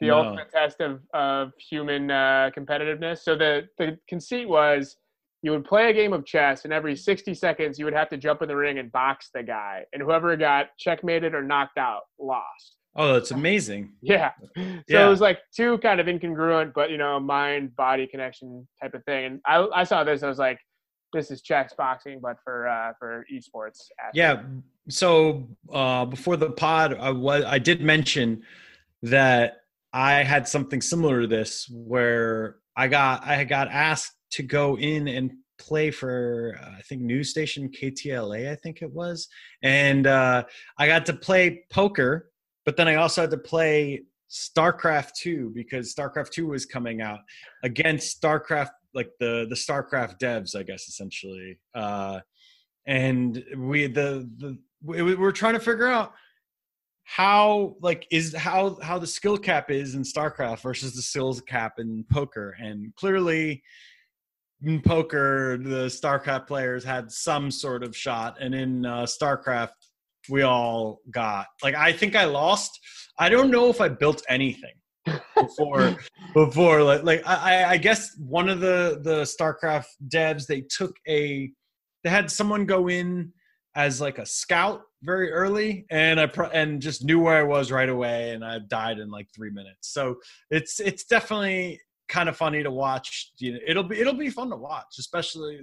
The No. ultimate test of, of human uh, competitiveness. So the, the conceit was you would play a game of chess, and every 60 seconds you would have to jump in the ring and box the guy. And whoever got checkmated or knocked out lost. Oh, that's amazing. Yeah. So Yeah. it was like two kind of incongruent, but you know, mind body connection type of thing. And I, I saw this, and I was like, this is chess boxing, but for uh, for esports. athletes. Yeah. So uh, before the pod, I was I did mention that I had something similar to this, where I got I got asked to go in and play for uh, I think news station KTLA, I think it was, and uh, I got to play poker, but then I also had to play StarCraft 2 because StarCraft 2 was coming out against StarCraft like the the StarCraft devs, I guess essentially. Uh, and we the the we, we we're trying to figure out how like is how how the skill cap is in StarCraft versus the skills cap in poker, and clearly in poker the StarCraft players had some sort of shot, and in uh, StarCraft we all got like I think I lost. I don't know if I built anything before before like like I, I- guess one of the the StarCraft devs they took a they had someone go in as like a scout very early and I pro- and just knew where I was right away and I died in like 3 minutes. So it's it's definitely kind of funny to watch. You know, it'll be it'll be fun to watch, especially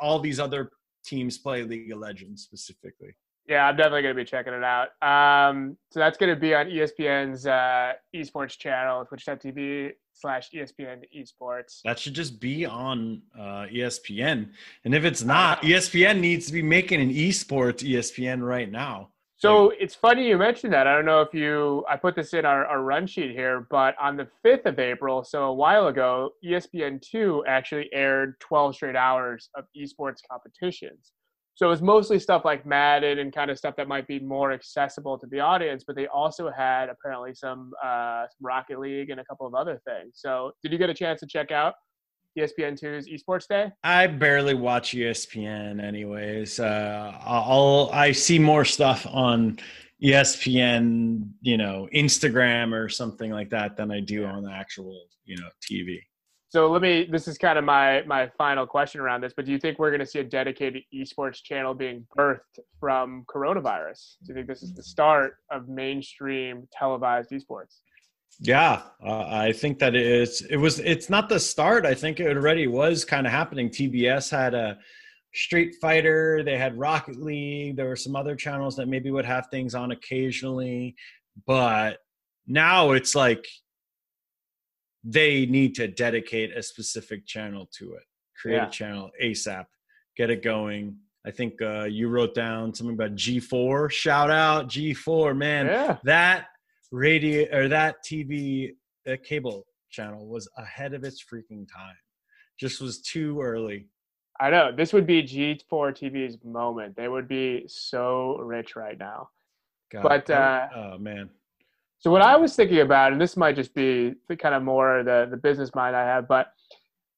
all these other teams play League of Legends specifically. Yeah, I'm definitely going to be checking it out. Um, so that's going to be on ESPN's uh, esports channel, twitch.tv slash ESPN esports. That should just be on uh, ESPN. And if it's not, ESPN needs to be making an esports ESPN right now. So it's funny you mentioned that. I don't know if you, I put this in our, our run sheet here, but on the 5th of April, so a while ago, E ESPN2 actually aired 12 straight hours of esports competitions. So it was mostly stuff like Madden and kind of stuff that might be more accessible to the audience, but they also had apparently some, uh, some Rocket League and a couple of other things. So did you get a chance to check out E ESPN2's Esports Day? I barely watch ESPN, anyways. Uh, I'll I see more stuff on ESPN, you know, Instagram or something like that than I do on the actual, you know, TV. So let me. This is kind of my my final question around this. But do you think we're going to see a dedicated esports channel being birthed from coronavirus? Do you think this is the start of mainstream televised esports? Yeah, uh, I think that it's it was it's not the start. I think it already was kind of happening. TBS had a Street Fighter, they had Rocket League, there were some other channels that maybe would have things on occasionally, but now it's like they need to dedicate a specific channel to it. Create Yeah. a channel ASAP, get it going. I think uh, you wrote down something about G4. Shout out G4, man Yeah, that radio or that TV uh, cable channel was ahead of its freaking time. Just was too early. I know. This would be G4 TV's moment. They would be so rich right now. God, But, uh, oh man, So what I was thinking about, and this might just be the kind of more the the business mind I have, but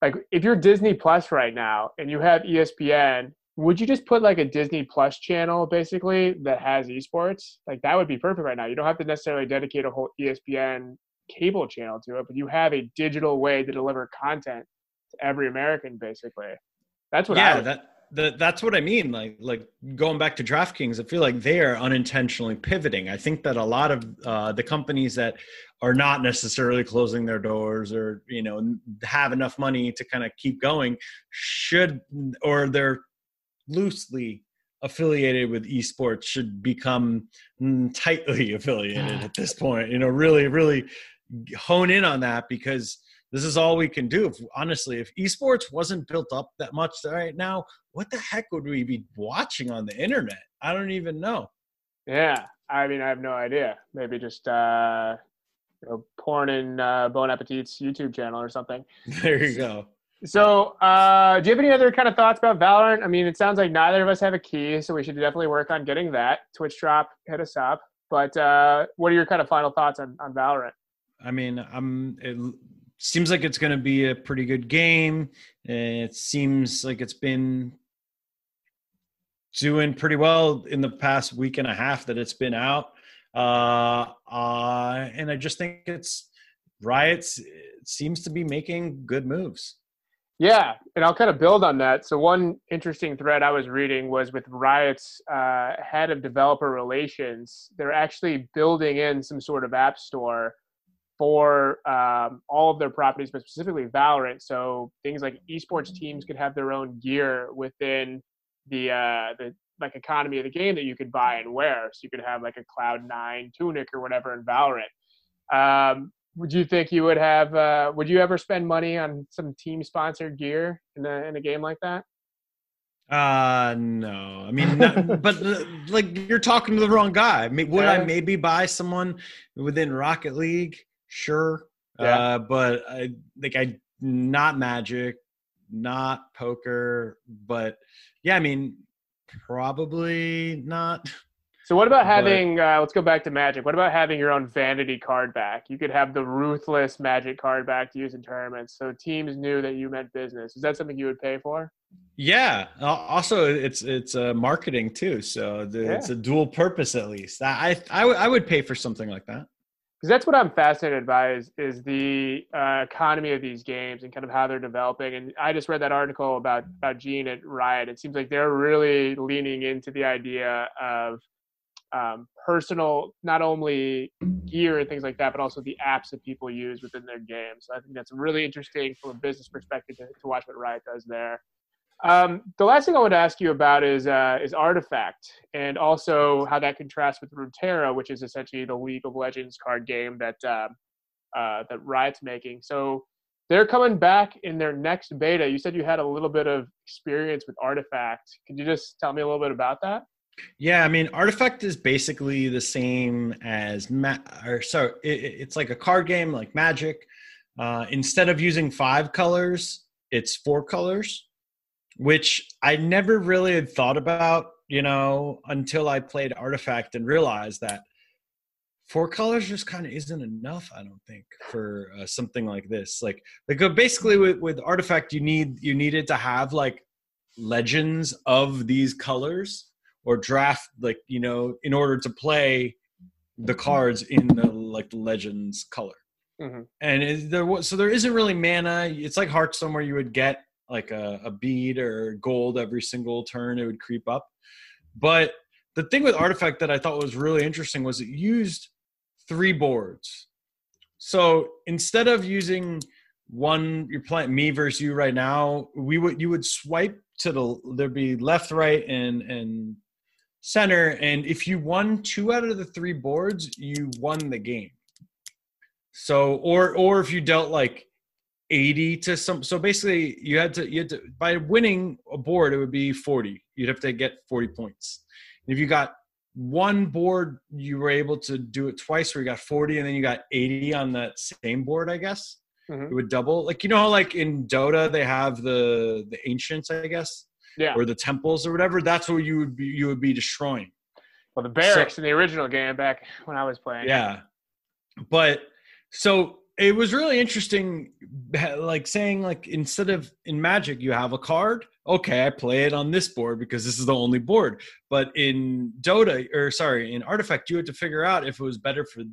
like if you're Disney Plus right now and you have ESPN, would you just put like a Disney Plus channel basically that has esports? Like that would be perfect right now. You don't have to necessarily dedicate a whole ESPN cable channel to it, but you have a digital way to deliver content to every American basically. That's what I yeah, would, that, that that's what I mean. Like like going back to DraftKings, I feel like they are unintentionally pivoting. I think that a lot of uh, the companies that are not necessarily closing their doors or you know have enough money to kind of keep going should or they're loosely affiliated with esports should become mm, tightly affiliated at this point you know really really hone in on that because this is all we can do if honestly if esports wasn't built up that much right now what the heck would we be watching on the internet i don't even know Yeah, I mean, I have no idea. Maybe just uh, you know, porn and uh, Bon Appetit's YouTube channel or something. there you go So, uh, do you have any other kind of thoughts about Valorant? I mean, it sounds like neither of us have a key, so we should definitely work on getting that. Twitch drop, hit us up. But uh, what are your kind of final thoughts on, on Valorant? I mean, I'm. It seems like it's going to be a pretty good game. It seems like it's been doing pretty well in the past week and a half that it's been out. Uh, uh, and I just think it's Riots it seems to be making good moves. Yeah, and I'll kind of build on that. So one interesting thread I was reading was with Riot's uh, head of developer relations. They're actually building in some sort of app store for um, all of their properties, but specifically Valorant. So things like esports teams could have their own gear within the uh, the like economy of the game that you could buy and wear. So you could have like a Cloud Nine tunic or whatever in Valorant. Um, would you think you would have? Uh, would you ever spend money on some team sponsored gear in a in a game like that? Uh no. I mean, not, but uh, like you're talking to the wrong guy. I mean, would I maybe buy someone within Rocket League? Sure. Yeah. Uh, but I like I not Magic, not poker, but yeah, I mean, probably not. So what about But- having? Uh, let's go back to Magic. What about having your own vanity card back? You could have the ruthless Magic card back to use in tournaments, so teams knew that you meant business. Is that something you would pay for? Yeah. Also, it's it's uh, marketing too, so the, it's a dual purpose at least. I I, I I would pay for something like that. Because that's what I'm fascinated by is is the uh, economy of these games and kind of how they're developing. And I just read that article about about Gene at Riot. It seems like they're really leaning into the idea of um, personal, not only gear and things like that, but also the apps that people use within their games. So I think that's really interesting from a business perspective to, to watch what Riot does there. Um, the last thing I want to ask you about is uh, is Artifact, and also how that contrasts with Runeterra, which is essentially the League of Legends card game that uh, uh, that Riot's making. So they're coming back in their next beta. You said you had a little bit of experience with Artifact. Could you just tell me a little bit about that? Yeah, I mean, Artifact is basically the same as ma- or so it, it's like a card game like Magic. Uh, instead of using five colors, it's four colors, which I never really had thought about, you know, until I played Artifact and realized that four colors just kind of isn't enough. I don't think for uh, something like this. Like, like uh, basically with with Artifact, you need you needed to have like legends of these colors or draft like you know in order to play the cards in the like the legends color Mhm. and there was so there isn't really mana it's like hearthstone where you would get like a, a bead or gold every single turn it would creep up. But the thing with artifact that i thought was really interesting was it used three boards. So instead of using one you're playing me versus you right now we would you would swipe to the there'd be left right and and center. And if you won two out of the three boards you won the game. So or or if you dealt like 80 to some so basically you had to you had to by winning a board it would be 40 you'd have to get 40 points. And if you got one board you were able to do it twice where you got 40 and then you got 80 on that same board i guess. Mhm. it would double. Like you know how like in dota they have the the ancients i guess? Yeah. or the temples or whatever? That's what you would be you would be destroying. Well, the barracks in the original game back when I was playing. yeah. But so it was really interesting like saying like instead of in magic you have a card. Okay i play it on this board because this is the only board. But in dota or sorry in artifact you had to figure out if it was better for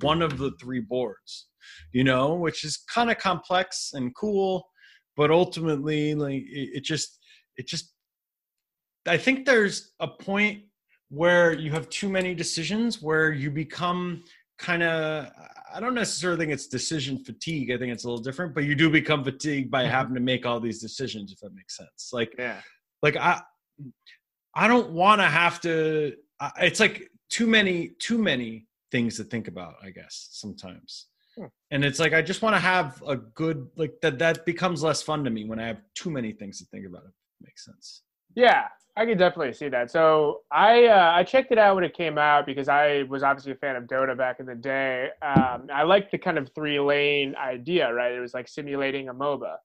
one of the three boards you know which is kind of complex and cool. But ultimately like it, it just it just i think there's a point where you have too many decisions where you become kind of i don't necessarily think it's decision fatigue. I think it's a little different but you do become fatigued by having to make all these decisions if that makes sense. Like Yeah. like i i don't want to have to I- it's like too many too many things to think about i guess sometimes. Hmm. and it's like i just want to have a good like that that becomes less fun to me when i have too many things to think about if it makes sense Yeah, I could definitely see that. So I uh, I checked it out when it came out because I was obviously a fan of Dota back in the day. Um, I liked the kind of three lane idea, right? It was like simulating a MOBA,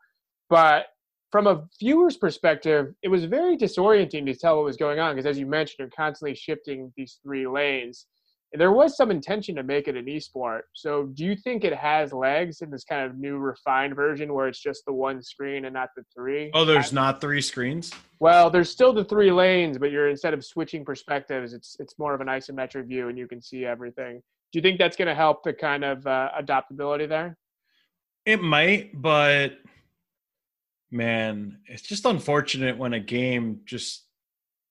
but from a viewer's perspective, it was very disorienting to tell what was going on because, as you mentioned, you're constantly shifting these three lanes. There was some intention to make it an esport. So, do you think it has legs in this kind of new refined version where it's just the one screen and not the three? oh there's not three screens Well, there's still the three lanes, but you're instead of switching perspectives, it's it's more of an isometric view, and you can see everything. Do you think that's going to help the kind of uh, adaptability there? It might, but man, it's just unfortunate when a game just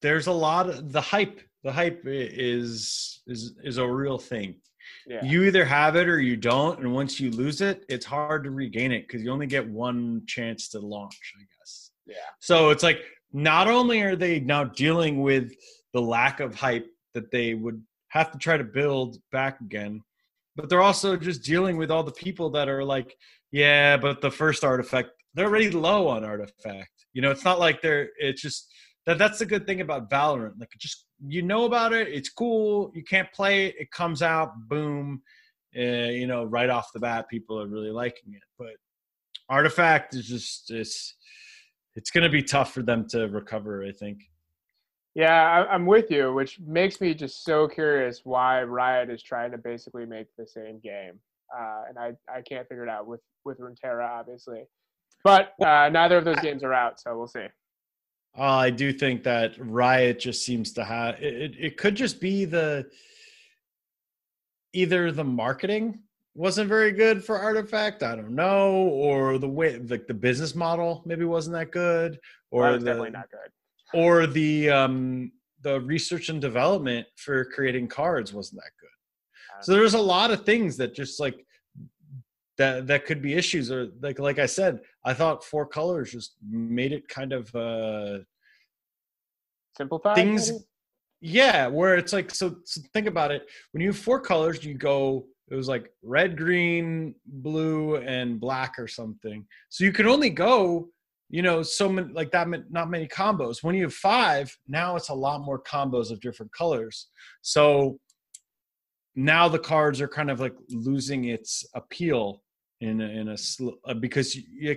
there's a lot of the hype. The hype is is is a real thing. Yeah. You either have it or you don't, and once you lose it, it's hard to regain it because you only get one chance to launch, I guess. Yeah. So it's like not only are they now dealing with the lack of hype that they would have to try to build back again, but they're also just dealing with all the people that are like, yeah, but the first artifact, they're already low on artifact. You know, it's not like they're. It's just that that's the good thing about Valorant. Like, just you know about it, it's cool. You can't play it, it comes out, boom. Uh, you know, right off the bat, people are really liking it. But artifact is just it's it's going to be tough for them to recover. I think. Yeah, I'm with you, which makes me just so curious why Riot is trying to basically make the same game, uh, and I, I can't figure it out with with Runeterra, obviously. But uh, neither of those games are out, so we'll see. Uh, I do think that Riot just seems to have it, it. It could just be the either the marketing wasn't very good for Artifact. I don't know, or the way like the business model maybe wasn't that good, or Well, it's the definitely not good. or the um the research and development for creating cards wasn't that good. So there's a lot of things that just like that that could be issues or like like I said, I thought four colors just made it kind of uh Simplified. things maybe? yeah where it's like so, so think about it when you have four colors you go it was like red green blue and black or something so you can only go you know, so many like that, not many combos. When you have five, now it's a lot more combos of different colors. So now the cards are kind of like losing its appeal in a, in a sl- uh, because you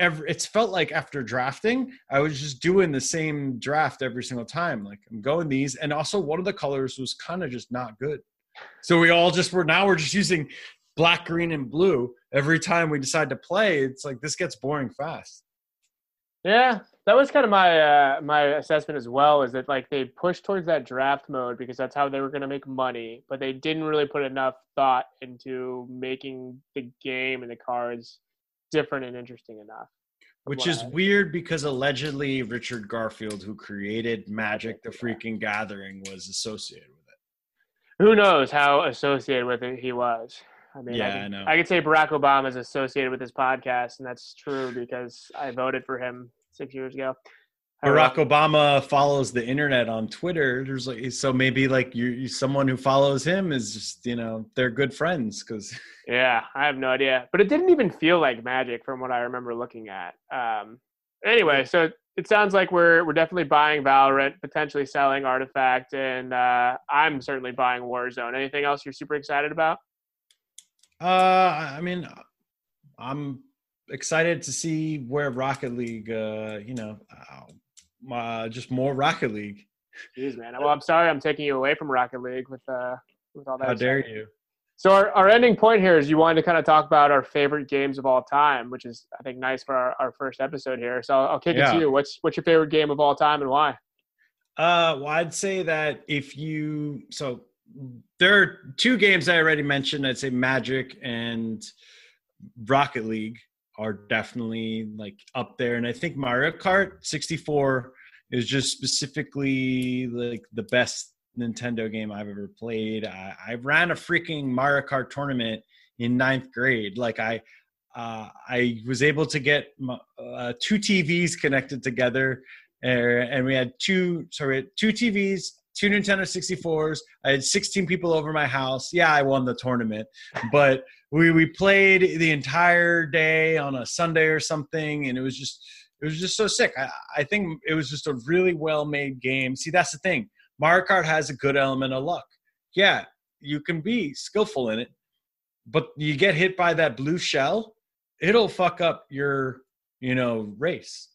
every it's felt like after drafting i was just doing the same draft every single time like i'm going these and also one of the colors was kind of just not good. So we all just were now we're just using black green and blue. Every time we decide to play it's like this gets boring fast Yeah, that was kind of my uh, my assessment as well. Is that like they pushed towards that draft mode because that's how they were going to make money, but they didn't really put enough thought into making the game and the cards different and interesting enough. which is weird because allegedly richard garfield who created magic the freaking gathering was associated with it Who knows how associated with it he was? I mean, Yeah, I, could, I know. I could say Barack Obama is associated with this podcast, and that's true because I voted for him six years ago. Barack Obama follows the internet on Twitter. There's like so maybe like you, you someone who follows him is just you know they're good friends because Yeah, I have no idea, but it didn't even feel like magic from what I remember looking at. Um, anyway, so it sounds like we're we're definitely buying Valorant, potentially selling Artifact, and uh, I'm certainly buying Warzone. Anything else you're super excited about? Uh I mean I'm excited to see where Rocket League uh you know uh, just more Rocket League. Jeez, man. Well, I'm sorry, I'm taking you away from Rocket League with uh, with all that. How dare you? So our, our ending point here is you wanted to kind of talk about our favorite games of all time, which is I think nice for our, our first episode here. So I'll, I'll kick it to you. What's what's your favorite game of all time and why? Uh, well, I'd say that if you so there are two games I already mentioned. I'd say Magic and Rocket League are definitely like up there, and I think Mario Kart 64 is just specifically like the best Nintendo game I've ever played. I, I ran a freaking Mario Kart tournament in ninth grade. Like I, uh, I was able to get my, uh, two TVs connected together uh, and we had two sorry two tvs two nintendo 64s i had 16 people over my house. Yeah i won the tournament but we we played the entire day on a sunday or something and it was just it was just so sick. I, I think it was just a really well made game. See that's the thing. Mario kart has a good element of luck. Yeah you can be skillful in it but you get hit by that blue shell it'll fuck up your you know race.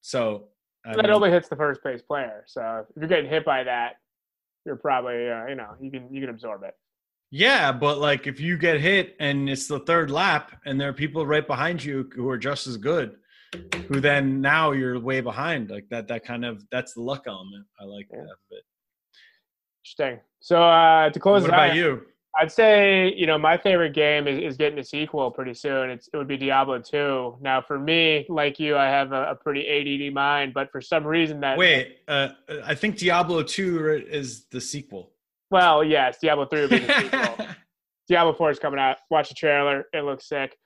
So I that mean- only hits the first base player. So if you're getting hit by that, you're probably uh, you know you can you can absorb it. Yeah, but like if you get hit and it's the third lap and there are people right behind you who are just as good, who then now you're way behind. Like that that kind of that's the luck element. I like Yeah. that bit. Interesting. So uh, to close What about you? I'd say you know my favorite game is, is getting a sequel pretty soon. It's it would be Diablo 2. Now for me, like you, I have a, a pretty ADD mind, but for some reason that Wait, uh, I think Diablo 2 is the sequel. well, yes, Diablo 3 would be the sequel. Diablo 4 is coming out. Watch the trailer. It looks sick.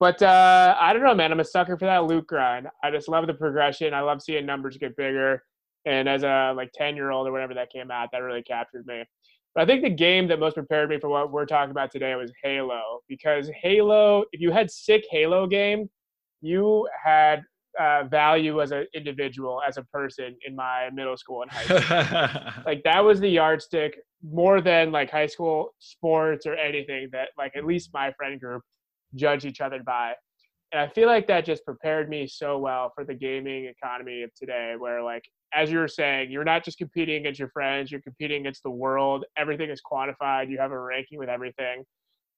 But uh, I don't know, man. I'm a sucker for that loot grind. I just love the progression. I love seeing numbers get bigger. And as a like 10 year old or whenever that came out, that really captured me. But I think the game that most prepared me for what we're talking about today was Halo. Because Halo, if you had sick Halo game, you had uh, value as an individual, as a person in my middle school and high school like that was the yardstick more than like high school sports or anything that like at least my friend group judge each other by and i feel like that just prepared me so well for the gaming economy of today where like as you were saying you're not just competing against your friends you're competing against the world everything is quantified you have a ranking with everything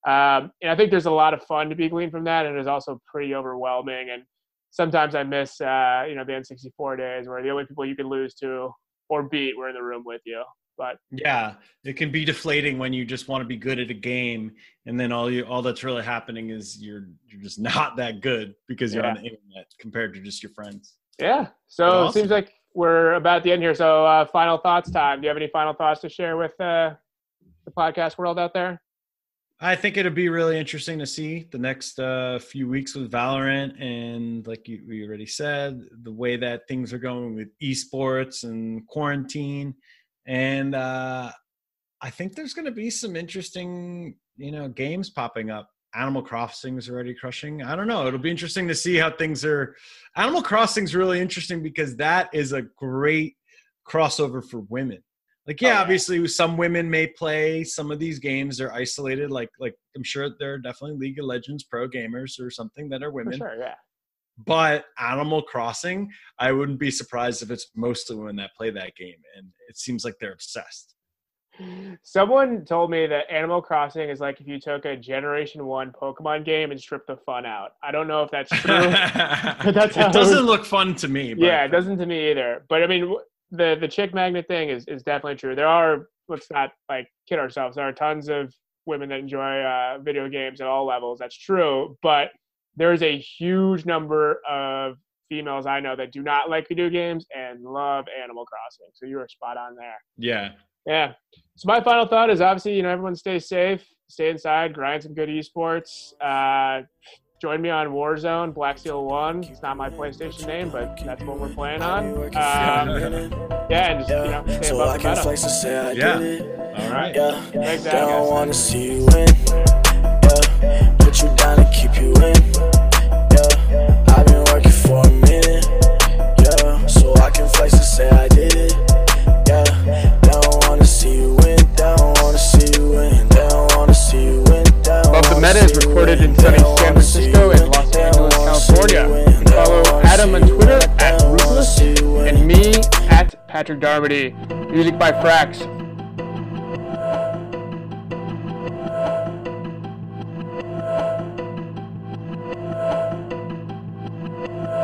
um, and i think there's a lot of fun to be gleaned from that and it's also pretty overwhelming and sometimes i miss uh, you know the n64 days where the only people you could lose to or beat were in the room with you. But yeah, it can be deflating when you just want to be good at a game, and then all you all that's really happening is you're you're just not that good because you're on the internet compared to just your friends. yeah, so Well, it seems like we're about the end here. So uh, final thoughts time. Do you have any final thoughts to share with uh, the podcast world out there? I think it'd be really interesting to see the next uh, few weeks with Valorant, and like you, we already said, the way that things are going with esports and quarantine, and uh, I think there's going to be some interesting, you know, games popping up Animal Crossing is already crushing. I don't know. It'll be interesting to see how things are. Animal Crossing is really interesting because that is a great crossover for women. Like, yeah, Oh, yeah. obviously, some women may play some of these games. They're isolated. Like, like I'm sure there are definitely League of Legends pro gamers or something that are For women. sure, yeah. But Animal Crossing, I wouldn't be surprised if it's mostly women that play that game, and it seems like they're obsessed. Someone told me that Animal Crossing is like if you took a Generation One Pokemon game and stripped the fun out. I don't know if that's true. That's it it doesn't was- look fun to me. But yeah, it doesn't to me either. But I mean, the the chick magnet thing is is definitely true. There are let's not like kid ourselves. There are tons of women that enjoy uh, video games at all levels. That's true, but there's a huge number of females I know that do not like video games and love Animal Crossing. So you are spot on there. Yeah. Yeah. So my final thought is obviously, you know, everyone stay safe, stay inside, grind some good esports. Uh, join me on Warzone, Black Seal One. It's not my PlayStation name, but that's what we're playing on. Um, yeah, and just you know, stay So I can meta. flex and say I Yeah. did it. All right. Yeah, Thanks, they don't wanna see you win. Yeah, put you down and keep you in. Yeah, I've been working for a minute. Yeah, so I can flex and say I Meta is recorded in sunny San Francisco and. Los Angeles, California. Follow Adam on Twitter at Ruthless and me at Patrick Darmody. Music by Frax.